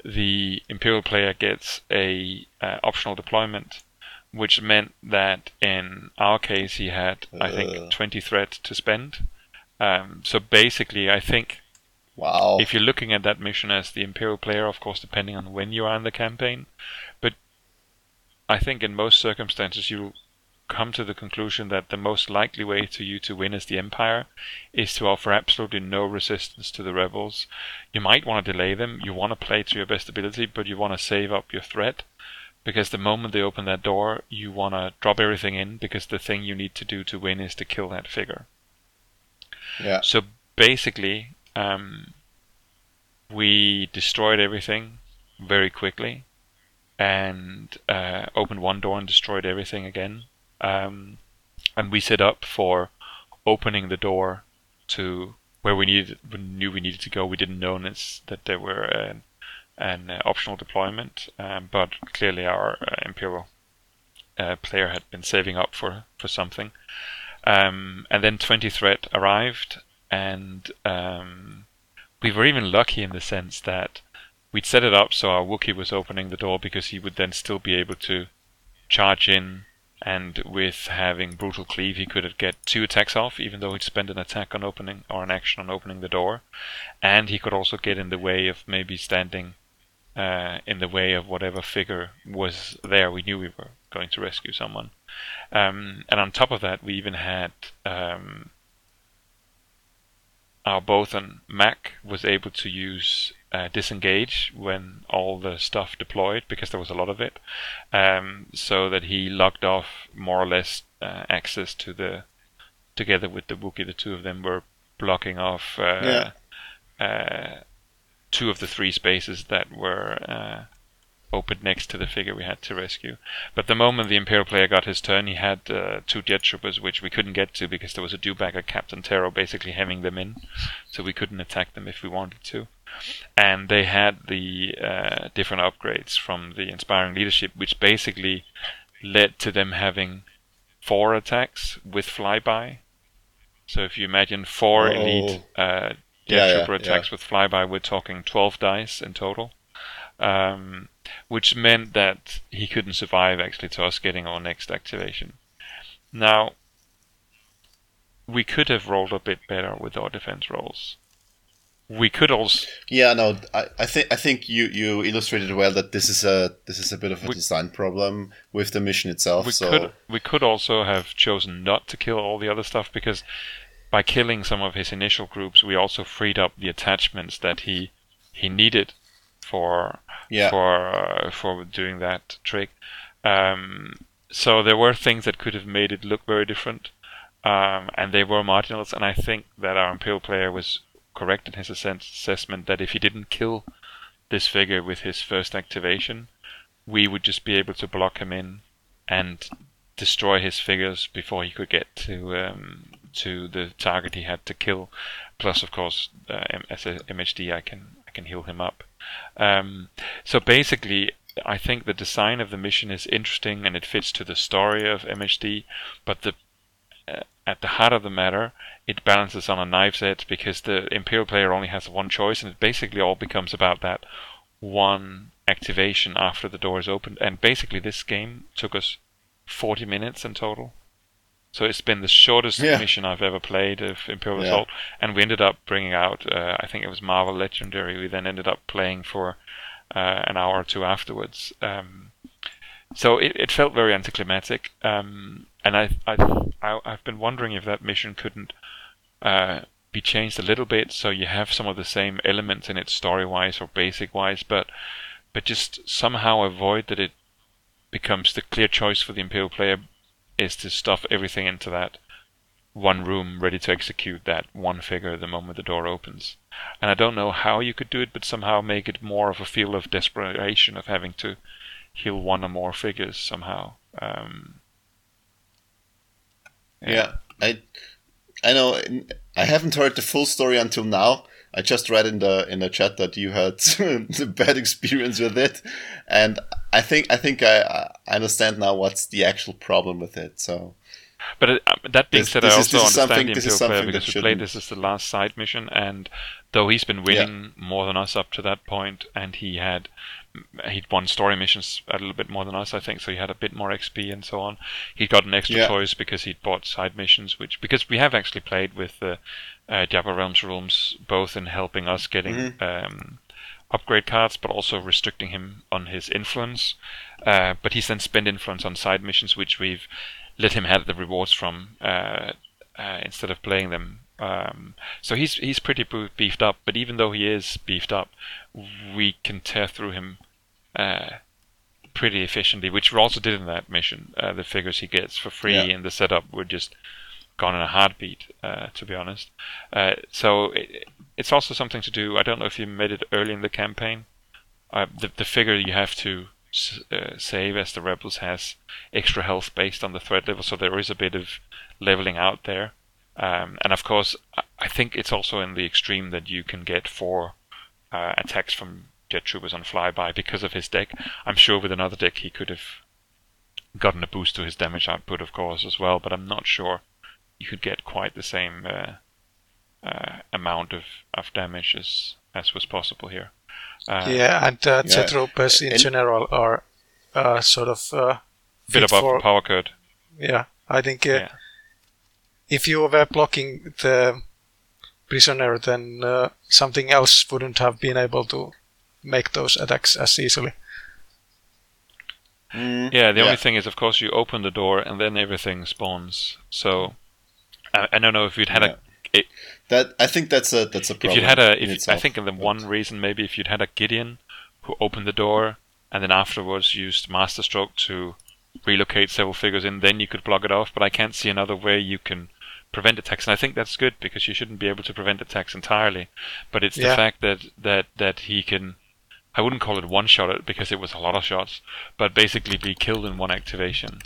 the Imperial player gets a uh, optional deployment, which meant that in our case he had, I think, Ugh. 20 threat to spend. Um, so basically, I think Wow. if you're looking at that mission as the Imperial player, of course, depending on when you are in the campaign, but I think in most circumstances you'll come to the conclusion that the most likely way to you to win as the Empire is to offer absolutely no resistance to the rebels. You might want to delay them, you want to play to your best ability, but you want to save up your threat. Because the moment they open that door, you want to drop everything in because the thing you need to do to win is to kill that figure. yeah. So basically, um, we destroyed everything very quickly and uh, opened one door and destroyed everything again. Um, and we set up for opening the door to where we needed, we knew we needed to go. We didn't know that there were an, an uh, optional deployment, um, but clearly our uh, Imperial uh, player had been saving up for, for something. Um, and then 20 threat arrived, and um, we were even lucky in the sense that we'd set it up so our Wookiee was opening the door because he would then still be able to charge in, and with having brutal cleave, he could get two attacks off, even though he'd spend an attack on opening or an action on opening the door, and he could also get in the way of maybe standing uh, in the way of whatever figure was there. We knew we were going to rescue someone. Um, and on top of that, we even had um, our Bothan Mak was able to use uh, disengage when all the stuff deployed because there was a lot of it, um, so that he locked off more or less uh, access to the. Together with the Wookiee, the two of them were blocking off uh, Yeah. uh, two of the three spaces that were uh, open next to the figure we had to rescue. But the moment the Imperial player got his turn, he had uh, two jet troopers, which we couldn't get to because there was a dewbacker Captain Terro basically hemming them in, so we couldn't attack them if we wanted to. And they had the uh, different upgrades from the Inspiring Leadership, which basically led to them having four attacks with flyby. So if you imagine four Oh. elite uh, Yeah, yeah, attacks yeah. with flyby, we're talking 12 dice in total. Um, which meant that he couldn't survive actually to us getting our next activation. Now, we could have rolled a bit better with our defense rolls. We could also Yeah, no, I, I think I think you, you illustrated well that this is a this is a bit of a We- design problem with the mission itself. we so could we could also have chosen not to kill all the other stuff because by killing some of his initial groups, we also freed up the attachments that he he needed for yeah, for uh, for doing that trick. Um, so there were things that could have made it look very different, um, and they were marginals. And I think that our Imperial player was correct in his assessment that if he didn't kill this figure with his first activation, we would just be able to block him in and destroy his figures before he could get to um, to the target he had to kill. Plus, of course, uh, as a MHD, I can I can heal him up. Um, so basically, I think the design of the mission is interesting and it fits to the story of MHD, but the uh, at the heart of the matter, it balances on a knife's edge because the Imperial player only has one choice, and it basically all becomes about that one activation after the door is opened. And basically, this game took us 40 minutes in total. So it's been the shortest Yeah. mission I've ever played of Imperial Yeah. Assault, and we ended up bringing out, uh, I think it was Marvel Legendary. We then ended up playing for uh, an hour or two afterwards. Um, so it, it felt very anticlimactic, um, and I, I, I, I've been wondering if that mission couldn't uh, be changed a little bit so you have some of the same elements in it story-wise or basic-wise, but but just somehow avoid that it becomes the clear choice for the Imperial player is to stuff everything into that one room ready to execute that one figure the moment the door opens. And I don't know how you could do it, but somehow make it more of a feel of desperation of having to heal one or more figures somehow. Um, yeah. I I know I haven't heard the full story until now. I just read in the in the chat that you had <laughs> a bad experience with it, and I think I think I, I understand now what's the actual problem with it. So But it, uh, that being This- said, this I is- also is understand something- the this is Imperial player something that because we played this as the last side mission, and though he's been winning more than us up to that point, and he had he'd won story missions a little bit more than us, I think, so he had a bit more XP and so on. He got an extra Yeah. choice because he'd bought side missions, which because we have actually played with the uh, Jabba's Realm rooms both in helping us getting. Mm-hmm. Um, upgrade cards, but also restricting him on his influence. Uh, but he's then spent influence on side missions, which we've let him have the rewards from uh, uh, instead of playing them. Um, so he's he's pretty beefed up. But even though he is beefed up, we can tear through him uh, pretty efficiently, which we also did in that mission. Uh, the figures he gets for free Yeah. in the setup were just gone in a heartbeat, uh, to be honest. Uh, so it, it's also something to do. I don't know if you made it early in the campaign. Uh, the the figure you have to s- uh, save as the rebels has extra health based on the threat level, so there is a bit of leveling out there. Um, and of course, I, I think it's also in the extreme that you can get four uh, attacks from jet troopers on flyby because of his deck. I'm sure with another deck he could have gotten a boost to his damage output, of course, as well. But I'm not sure you could get quite the same uh, uh, amount of, of damage as as was possible here. Uh, yeah, and uh, yeah. troopers in And- general are uh, sort of uh, bit above for- power curve. Yeah, I think uh, Yeah. if you were blocking the prisoner, then uh, something else wouldn't have been able to make those attacks as easily. mm, Yeah, the only thing is, of course, you open the door and then everything spawns. So I, I don't know if you'd had a. It, that I think that's a that's a problem. if you'd had a, in if, I itself, think the but- one reason maybe if you'd had a Gideon who opened the door and then afterwards used Masterstroke to relocate several figures in, then you could block it off. But I can't see another way you can prevent attacks, and I think that's good because you shouldn't be able to prevent attacks entirely. But it's the Yeah. fact that that that he can. I wouldn't call it one shot it because it was a lot of shots, but basically be killed in one activation.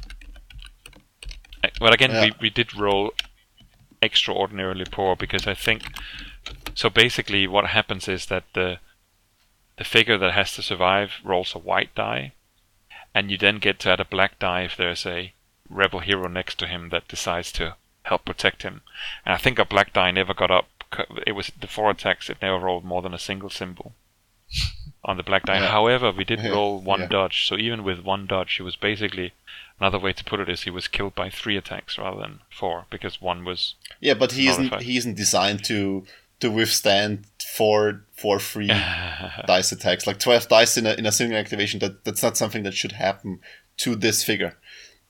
Uh, But again, Yeah. we, we did roll extraordinarily poor because I think so. Basically, what happens is that the the figure that has to survive rolls a white die, and you then get to add a black die if there's a rebel hero next to him that decides to help protect him. And I think a black die never got up. It was the four attacks. It never rolled more than a single symbol on the black die. Yeah. However, we did Yeah, roll one yeah. dodge. So even with one dodge, he was basically another way to put it is he was killed by three attacks rather than four because one was Yeah, but he isn't he isn't designed to to withstand four four free <laughs> dice attacks. Like twelve dice in a in a single activation. That that's not something that should happen to this figure.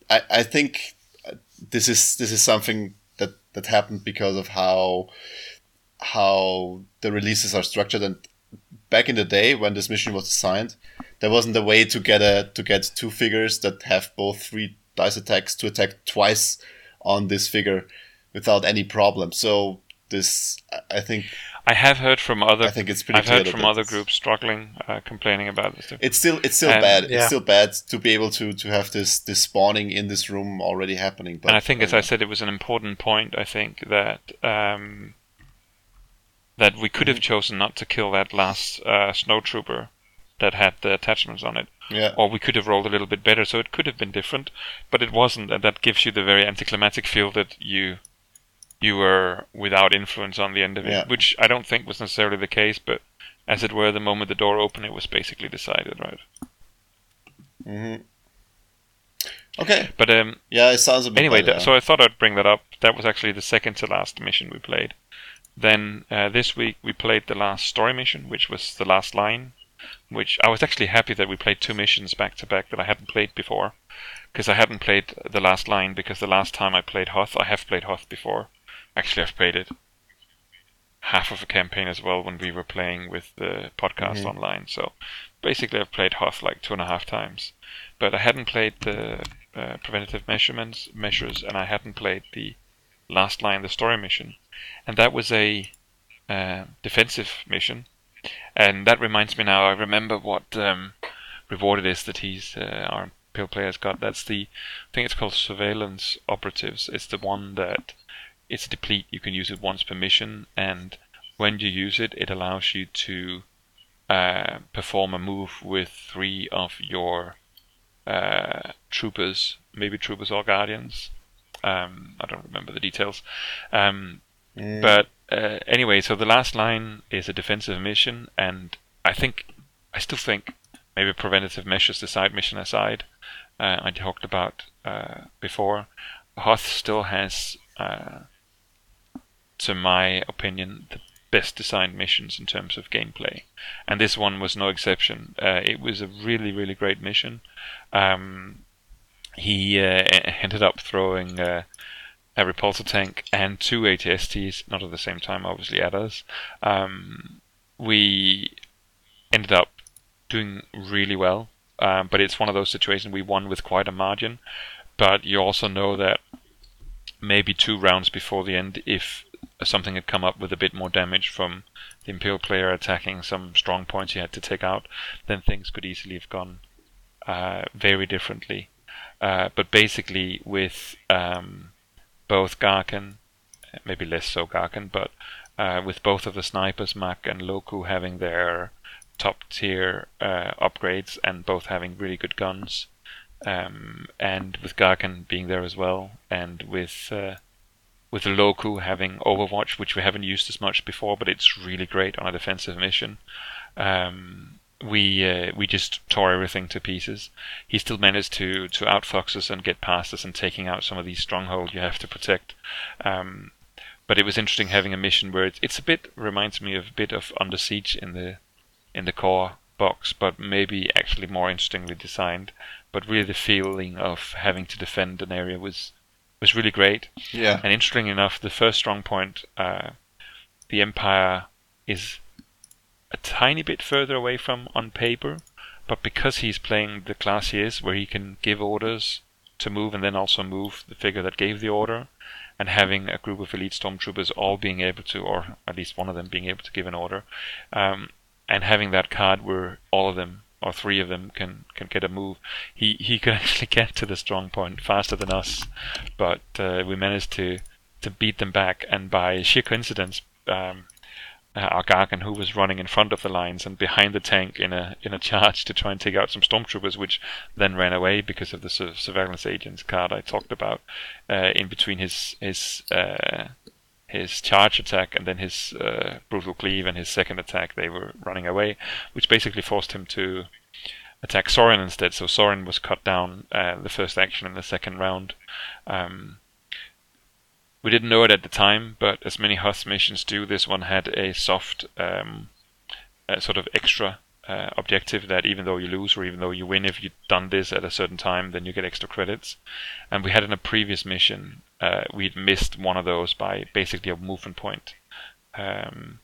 I I think this is this is something that that happened because of how how the releases are structured and back in the day when this mission was assigned there wasn't a way to get a to get two figures that have both three dice attacks to attack twice on this figure without any problem so this I- i think I have heard from other. I think it's pretty I've heard from other groups struggling, uh, complaining about this. it's still it's still Um, bad it's still bad to be able to to have this this spawning in this room already happening but and I think, as uh, I said, it was an important point. I think that um, that we could Mm-hmm. have chosen not to kill that last uh, snow trooper that had the attachments on it, yeah or we could have rolled a little bit better. So it could have been different, but it wasn't, and that gives you the very anticlimactic feel that you you were without influence on the end of it, Yeah. which I don't think was necessarily the case, but as it were, the moment the door opened, it was basically decided, right? hmm okay But um, yeah it sounds a bit anyway, better, th- so I thought I'd bring that up. That was actually the second to last mission we played. Then uh, this week we played the last story mission, which was the last line. Which I was actually happy that we played two missions back to back that I hadn't played before, because I hadn't played the last line. Because the last time I played Hoth, I have played Hoth before. Actually, I've played it half of a campaign as well when we were playing with the podcast online. So basically, I've played Hoth like two and a half times, but I hadn't played the uh, preventative measurements measures, and I hadn't played the last line, the story mission, and that was a uh, defensive mission. And that reminds me now. I remember what um, reward it is that he's uh, our pill player's got. That's the I think it's called surveillance operatives. It's the one that it's a deplete. You can use it once per mission, and when you use it, it allows you to uh, perform a move with three of your uh, troopers, maybe troopers or guardians. Um, I don't remember the details. Um, But uh, anyway, so the last line is a defensive mission, and I think, I still think, maybe preventative measures, the side mission aside, uh, I talked about uh, before, Hoth still has, uh, to my opinion, the best designed missions in terms of gameplay, and this one was no exception. Uh, it was a really, really great mission. Um, he uh, ended up throwing. A repulsor tank and two ATSTs, not at the same time, obviously, at us. Um, we ended up doing really well, um, but it's one of those situations we won with quite a margin. But you also know that maybe two rounds before the end, if something had come up with a bit more damage from the Imperial player attacking some strong points he had to take out, then things could easily have gone uh, very differently. Uh, but basically, with um, both Gaarkhan, maybe less so Gaarkhan, but uh, with both of the snipers, Mak and Loku, having their top tier uh, upgrades and both having really good guns, um, and with Gaarkhan being there as well, and with uh, with Loku having Overwatch, which we haven't used as much before, but it's really great on a defensive mission. Um, we uh, we just tore everything to pieces. He still managed to to outfox us and get past us and taking out some of these strongholds you have to protect. Um, but it was interesting having a mission where it's, it's a bit reminds me of a bit of Under Siege in the in the core box, but maybe actually more interestingly designed. But really, the feeling of having to defend an area was was really great. yeah And interesting enough, the first strong point, uh, the Empire is a tiny bit further away from on paper, but because he's playing the class he is, where he can give orders to move and then also move the figure that gave the order, and having a group of elite stormtroopers all being able to, or at least one of them being able to give an order, um, and having that card where all of them or three of them can can get a move. He he could <laughs> actually get to the strong point faster than us, but uh, we managed to to beat them back. And by sheer coincidence, um, uh, our Gaarkhan, who was running in front of the lines and behind the tank in a in a charge to try and take out some stormtroopers, which then ran away because of the su- surveillance agents card I talked about, uh, in between his his uh, his charge attack and then his uh, brutal cleave and his second attack, they were running away, which basically forced him to attack Sorin instead. So Sorin was cut down uh, the first action in the second round. Um, we didn't know it at the time, but as many Hoth missions do, this one had a soft um, sort of extra uh, objective that even though you lose or even though you win, if you've done this at a certain time, then you get extra credits. And we had in a previous mission, uh, we'd missed one of those by basically a movement point. Um,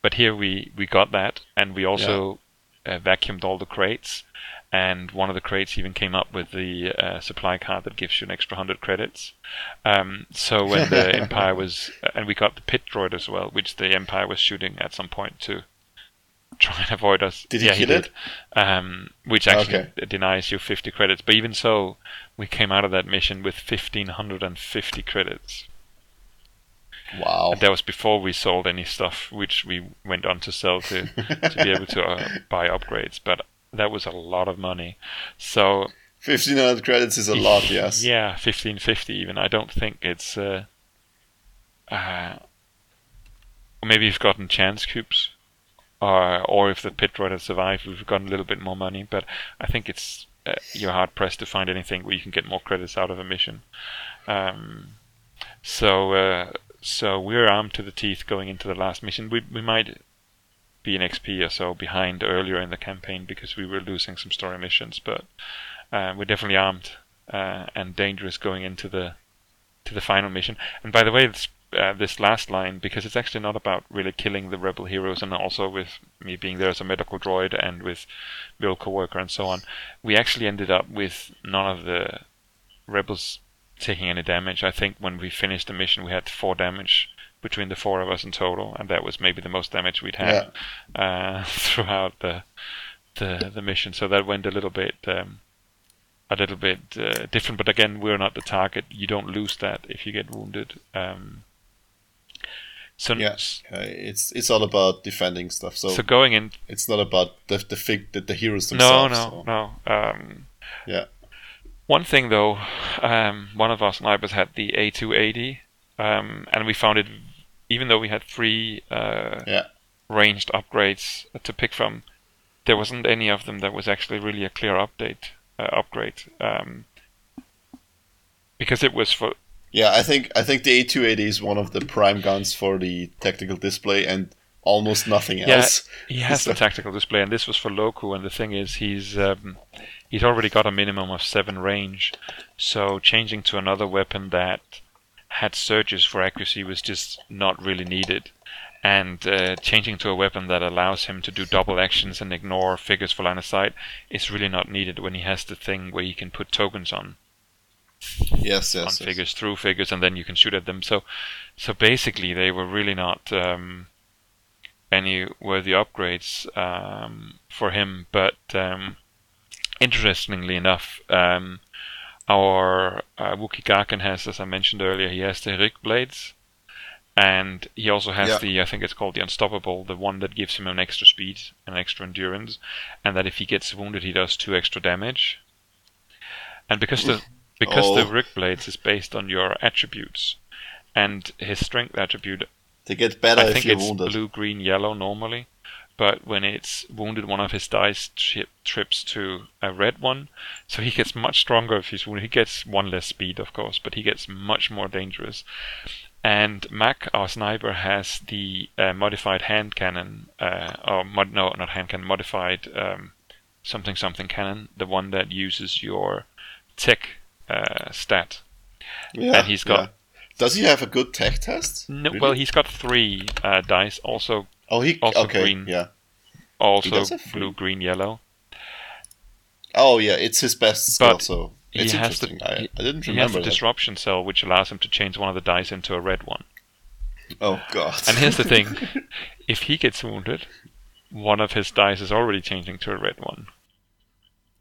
but here we, we got that, and we also yeah. uh, vacuumed all the crates. And one of the crates even came up with the uh, supply card that gives you an extra hundred credits. Um, so when the <laughs> Empire was, and we got the pit droid as well, which the Empire was shooting at some point too try and avoid us. Did he yeah, he it? Um, which actually Okay. denies you 50 credits. But even so, we came out of that mission with 1550 credits. Wow. And that was before we sold any stuff, which we went on to sell to, to be able to uh, buy upgrades. But that was a lot of money. So 1500 credits is a lot, <laughs> yes. yeah, 1550 even. I don't think it's. Uh, uh, maybe we've gotten chance cubes, or or if the pit droid has survived, we've gotten a little bit more money. But I think it's uh, you're hard pressed to find anything where you can get more credits out of a mission. Um, so uh, so we're armed to the teeth going into the last mission. We we might be an XP or so behind earlier in the campaign because we were losing some story missions, but uh, we're definitely armed uh, and dangerous going into the to the final mission. And by the way, this, uh, this last line, because it's actually not about really killing the rebel heroes, and also with me being there as a medical droid and with Bill co-worker and so on, we actually ended up with none of the rebels taking any damage. I think when we finished the mission, we had four damage between the four of us in total, and that was maybe the most damage we'd had uh, <laughs> throughout the, the the mission. So that went a little bit. Um, a little bit uh, different, but again, we're not the target. You don't lose that if you get wounded. Um, so, Yeah. Uh, it's it's all about defending stuff. So, so going in, it's not about the the fig the, the heroes no, themselves. no, so- no. Um, Yeah. One thing though, um, one of our snipers had the A280, um, and we found it, even though we had three uh, Yeah. ranged upgrades to pick from, there wasn't any of them that was actually really a clear update uh, upgrade, um, because it was for Yeah, I think I think the A280 is one of the prime guns for the tactical display and almost nothing else. Yeah, he has <laughs> So- the tactical display, and this was for Loku. And the thing is, he's um, he's already got a minimum of seven range, so changing to another weapon that had surges for accuracy was just not really needed. And uh, changing to a weapon that allows him to do double actions and ignore figures for line of sight is really not needed when he has the thing where he can put tokens on Yes, on yes. yes. figures through figures, and then you can shoot at them. So, so basically, they were really not um, any worthy upgrades um, for him. But um, interestingly enough, um, our uh, Wookiee Gaarkhan has, as I mentioned earlier, he has the Ryyk blades, and he also has Yeah. the I think it's called the Unstoppable, the one that gives him an extra speed and extra endurance, and that if he gets wounded, he does two extra damage. And because the <laughs> because the Oh. Ryyk blades is based on your attributes, and his strength attribute They get better I think it's wounded. blue, green, yellow normally, but when it's wounded, one of his dice tri- trips to a red one, so he gets much stronger if he's wounded. He gets one less speed, of course, but he gets much more dangerous. And Mak, our sniper, has the uh, modified hand cannon, uh, or mod- no, not hand cannon, modified um, something something cannon, the one that uses your tech uh, stat. yeah, and he's got- yeah. Does he have a good tech test? No, Really? well, he's got three uh, dice, also oh, he also okay, green. yeah. also does have three. blue, green, yellow. Oh, yeah, it's his best skill. But- So he It's has the interesting. I, he, I didn't he has remember the that. disruption cell, which allows him to change one of the dice into a red one. Oh god. And here's the <laughs> thing: if he gets wounded, one of his dice is already changing to a red one.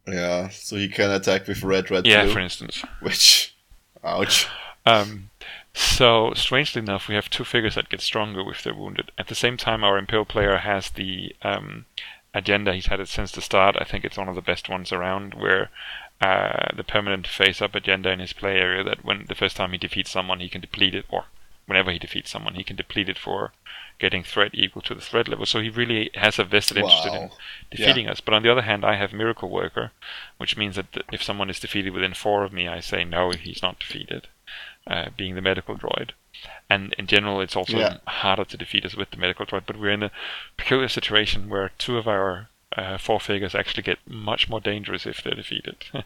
yeah, so he can attack with red, red, Yeah, blue, for instance. which, ouch. Um, so strangely enough, we have two figures that get stronger with their wounded. At the same time, our Imperial player has the um, agenda. He's had it since the start. I think it's one of the best ones around, where uh, the permanent face-up agenda in his play area that when the first time he defeats someone, he can deplete it, or whenever he defeats someone, he can deplete it for getting threat equal to the threat level. So he really has a vested interest in Wow. defeating us. But on the other hand, I have Miracle Worker, which means that if someone is defeated within four of me, I say no, he's not defeated, uh, being the medical droid. And in general, it's also Yeah. harder to defeat us with the medical droid. But we're in a peculiar situation where two of our uh, four figures actually get much more dangerous if they're defeated. <laughs>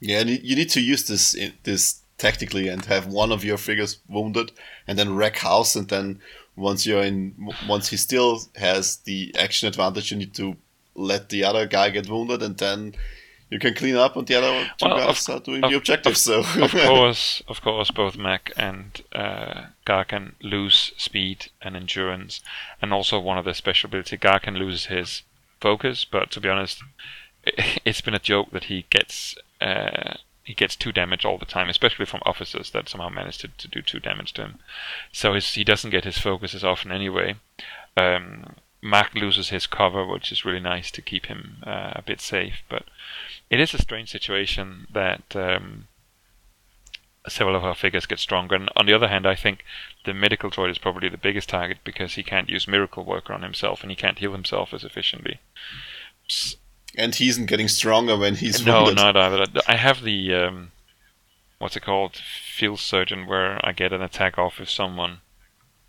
Yeah, you need to use this this tactically and have one of your figures wounded, and then wreck house, and then once you're in, once he still has the action advantage, you need to let the other guy get wounded, and then you can clean up, and the other two Well, guys of- are doing of- the objective. so of <laughs> course, of course, both Mak and uh, Gaarkhan lose speed and endurance, and also one of their special ability. Gaarkhan loses his focus, but to be honest, <laughs> it's been a joke that he gets uh, he gets two damage all the time, especially from officers that somehow manage to, to do two damage to him. So his, he doesn't get his focus as often anyway. Um, Mak loses his cover, which is really nice to keep him uh, a bit safe, but it is a strange situation that um, several of our figures get stronger. And on the other hand, I think the medical droid is probably the biggest target because he can't use Miracle Worker on himself and he can't heal himself as efficiently. And he isn't getting stronger when he's no, wounded. not either. I have the um, what's it called, field surgeon, where I get an attack off with someone.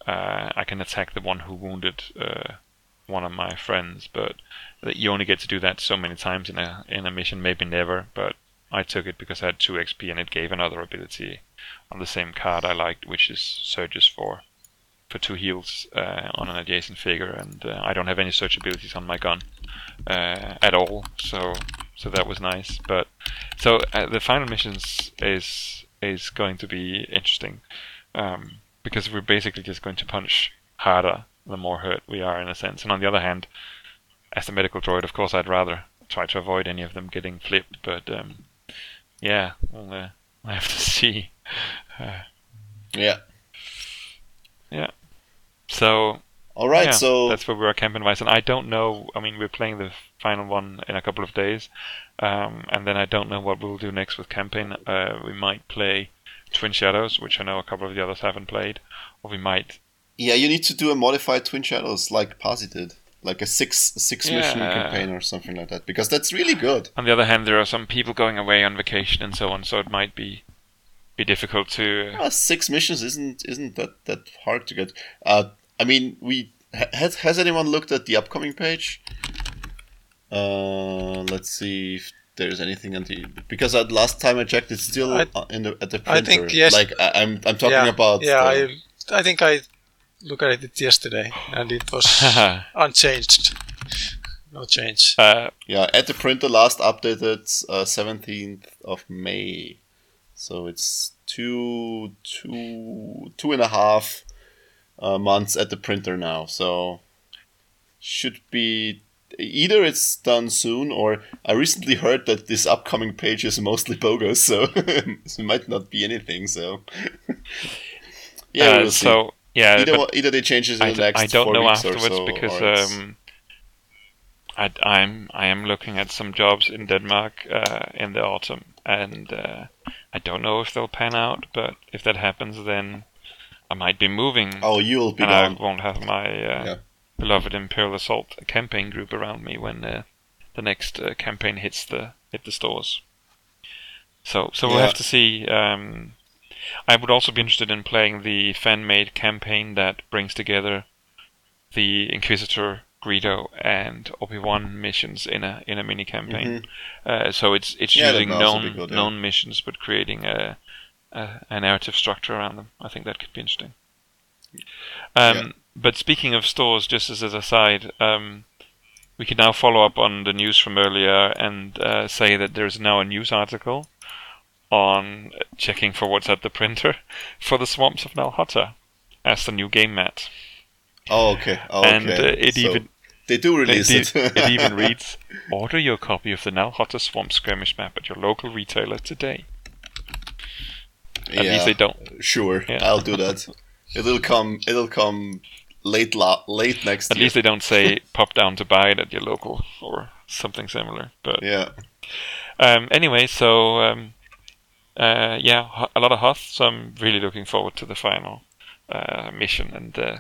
Uh, I can attack the one who wounded uh, one of my friends, but you only get to do that so many times in a in a mission, maybe never. But I took it because I had two XP and it gave another ability on the same card I liked, which is Surges for for two heals uh, on an adjacent figure, and uh, I don't have any surge abilities on my gun uh, at all. So so that was nice. But so uh, the final missions is is going to be interesting um, because we're basically just going to punch harder the more hurt we are in a sense. And on the other hand, as the medical droid, of course, I'd rather try to avoid any of them getting flipped. But um, yeah, well, uh, I have to <laughs> see. Yeah. Yeah. So All right. yeah, so that's where we are camping wise, and I don't know. I mean, we're playing the final one in a couple of days, um, and then I don't know what we'll do next with camping. Uh, we might play Twin Shadows, which I know a couple of the others haven't played, or we might. yeah, you need to do a modified Twin Shadows like Pasi did, like a six six mission campaign or something like that, because that's really good. On the other hand, there are some people going away on vacation and so on, so it might be be difficult to. Uh, six missions isn't isn't that that hard to get. Uh, I mean, we has has anyone looked at the upcoming page? Uh, let's see if there's anything on the because uh, last time I checked, it's still I- in the at the printer. I think, yes. Like I, I'm I'm talking yeah, about. Yeah, the- I, I think I looked at it yesterday, and it was <laughs> unchanged. No change. uh, yeah at the printer last updated uh, seventeenth of May, so it's two two two and a half uh, months at the printer now. So should be either it's done soon or I recently heard that this upcoming page is mostly bogus, <laughs> so it might not be anything. So <laughs> yeah, uh, we'll see. so yeah, either wa- either they change it in I, the d- next I don't know afterwards so, because um, I, I'm I am looking at some jobs in Denmark uh, in the autumn, and uh, I don't know if they'll pan out. But if that happens, then I might be moving, oh, you'll be and gone. I won't have my uh, Yeah. beloved Imperial Assault campaign group around me when uh, the next uh, campaign hits the hit the stores. So so we'll have to see. Um, I would also be interested in playing the fan-made campaign that brings together the Inquisitor, Greedo, and Obi Wan missions in a in a mini campaign. Uh, so it's it's Mm-hmm. Yeah, using known good, yeah. known missions, but creating a, a a narrative structure around them. I think that could be interesting. Um, Yeah. But speaking of stores, just as an aside, um, we can now follow up on the news from earlier and uh, say that there's now a news article on checking for what's at the printer for the Swamps of Nal Hutta as the new game mat. Oh, okay. Oh, and okay. uh, it So even they do release it, it. it even <laughs> reads, "Order your copy of the Nal Hutta Swamp skirmish map at your local retailer today." At least they don't. Sure, Yeah. I'll do that. It'll come. It'll come late la- late next At year. least they don't say <laughs> pop down to buy it at your local or something similar. But yeah. um, anyway, so um, uh, yeah, a lot of Hoth. So I'm really looking forward to the final uh, mission, and uh,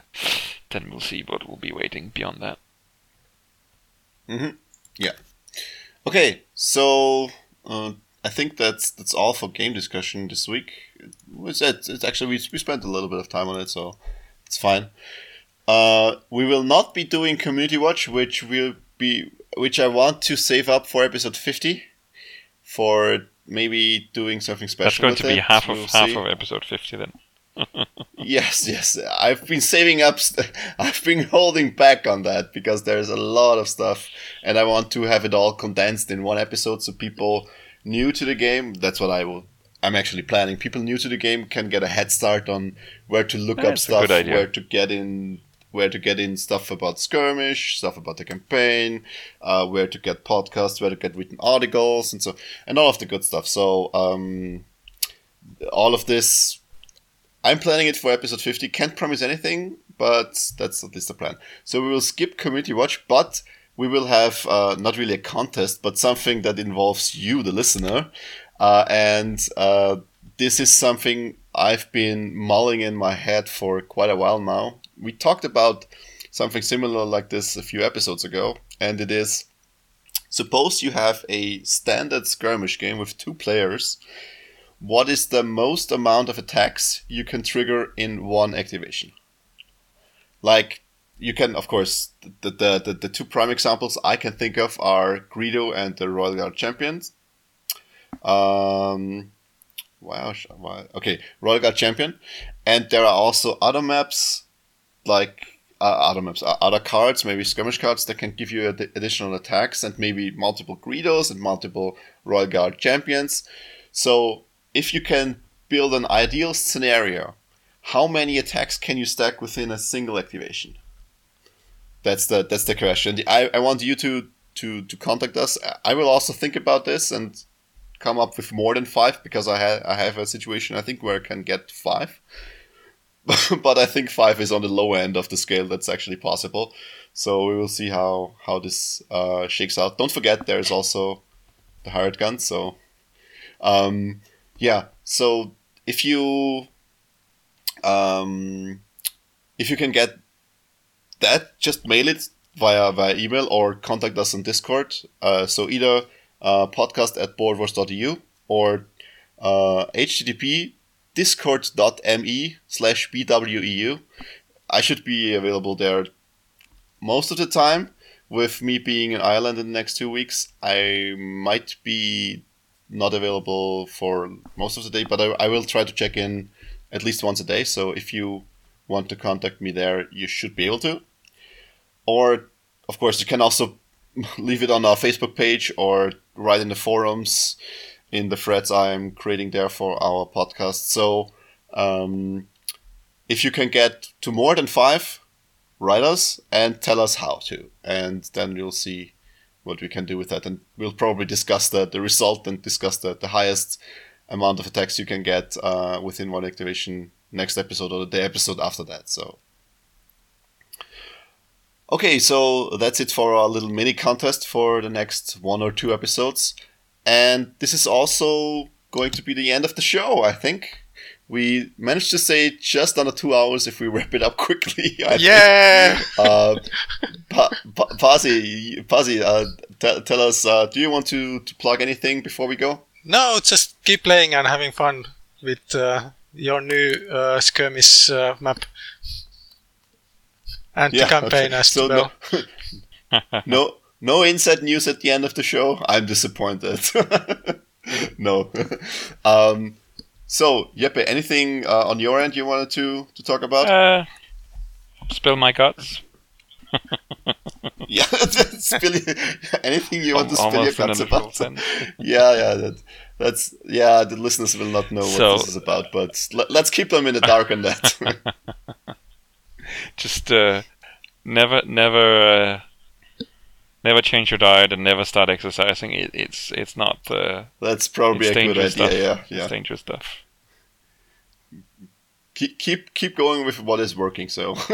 then we'll see what will be waiting beyond that. Yeah. Okay, so uh, I think that's that's all for game discussion this week. Was it, it's actually we, we spent a little bit of time on it, so it's fine. Uh, we will not be doing community watch, which will be which I want to save up for episode fifty, for maybe doing something special. That's going to be it. half of We'll half see. of episode 50 then. <laughs> Yes, yes. I've been saving up. St- <laughs> I've been holding back on that because there's a lot of stuff, and I want to have it all condensed in one episode, so people new to the game. That's what I will. I'm actually planning. People new to the game can get a head start on where to look eh, up That's a stuff, where to get in, where to get in stuff about skirmish, stuff about the campaign, uh, where to get podcasts, where to get written articles, and so and all of the good stuff. So um, all of this I'm planning it for episode 50. Can't promise anything, but that's at least the plan. So we will skip community watch, but we will have uh, not really a contest, but something that involves you, the listener. Uh, and uh, this is something I've been mulling in my head for quite a while now. We talked about something similar like this a few episodes ago, and it is suppose you have a standard skirmish game with two players what is the most amount of attacks you can trigger in one activation? Like you can, of course, the the, the, the two prime examples I can think of are Greedo and the Royal Guard champions. Um, wow, okay, Royal Guard champion, and there are also other maps like uh, other maps, uh, other cards, maybe skirmish cards that can give you ad- additional attacks, and maybe multiple Greedos and multiple Royal Guard champions. So if you can build an ideal scenario, how many attacks can you stack within a single activation? That's the that's the question. I, I want you to, to to contact us. I will also think about this and come up with more than five because I have I have a situation I think where I can get five. <laughs> but I think five is on the low end of the scale that's actually possible. So we will see how how this uh, shakes out. Don't forget there's also the hired gun. So um, yeah, so if you um, if you can get that, just mail it via via email or contact us on Discord. Uh, so either uh, podcast at boardwars.eu or uh, http discord.me slash bweu. I should be available there most of the time. With me being in Ireland in the next two weeks, I might be not available for most of the day, but I, I will try to check in at least once a day. So if you want to contact me there, you should be able to. Or, of course, you can also <laughs> leave it on our Facebook page or write in the forums in the threads I'm creating there for our podcast. So um, if you can get to more than five, write us and tell us how to. And then we'll see what we can do with that. And we'll probably discuss the, the result and discuss the, the highest amount of attacks you can get uh, within one activation next episode or the episode after that. So. Okay, so that's it for our little mini contest for the next one or two episodes. And this is also going to be the end of the show, I think. We managed to say just under two hours if we <laughs> wrap it up quickly. I. Yeah. Uh, pa- pa- Pasi, Pasi, uh, t- tell us, uh, do you want to, to plug anything before we go? No, just keep playing and having fun with uh, your new uh, skirmish uh, map. And the <laughs> campaign okay. as So well. No, <laughs> no, no inside news at the end of the show. I'm disappointed. <laughs> no. <laughs> um, so, Jeppe, anything uh, on your end you wanted to, to talk about? Uh, spill my guts. <laughs> Yeah, spill anything you want to spill your guts about. yeah, yeah, that, that's yeah. The listeners will not know what So- this is about, but let, let's keep them in the dark on that. Just uh, never, never, uh, never change your diet and never start exercising. It, it's it's not. Uh, that's probably it's a good idea. stuff. Yeah, It's yeah. dangerous stuff. Keep keep keep going with what is working. So. <laughs>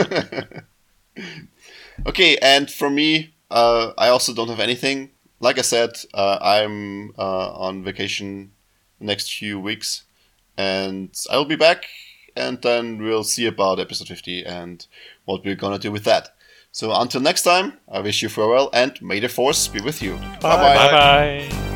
okay, and for me, uh, I also don't have anything. Like I said, uh, I'm uh, on vacation the next few weeks, and I'll be back, and then we'll see about episode 50 and what we're gonna do with that. So until next time, I wish you farewell, and may the force be with you. Bye. Bye bye.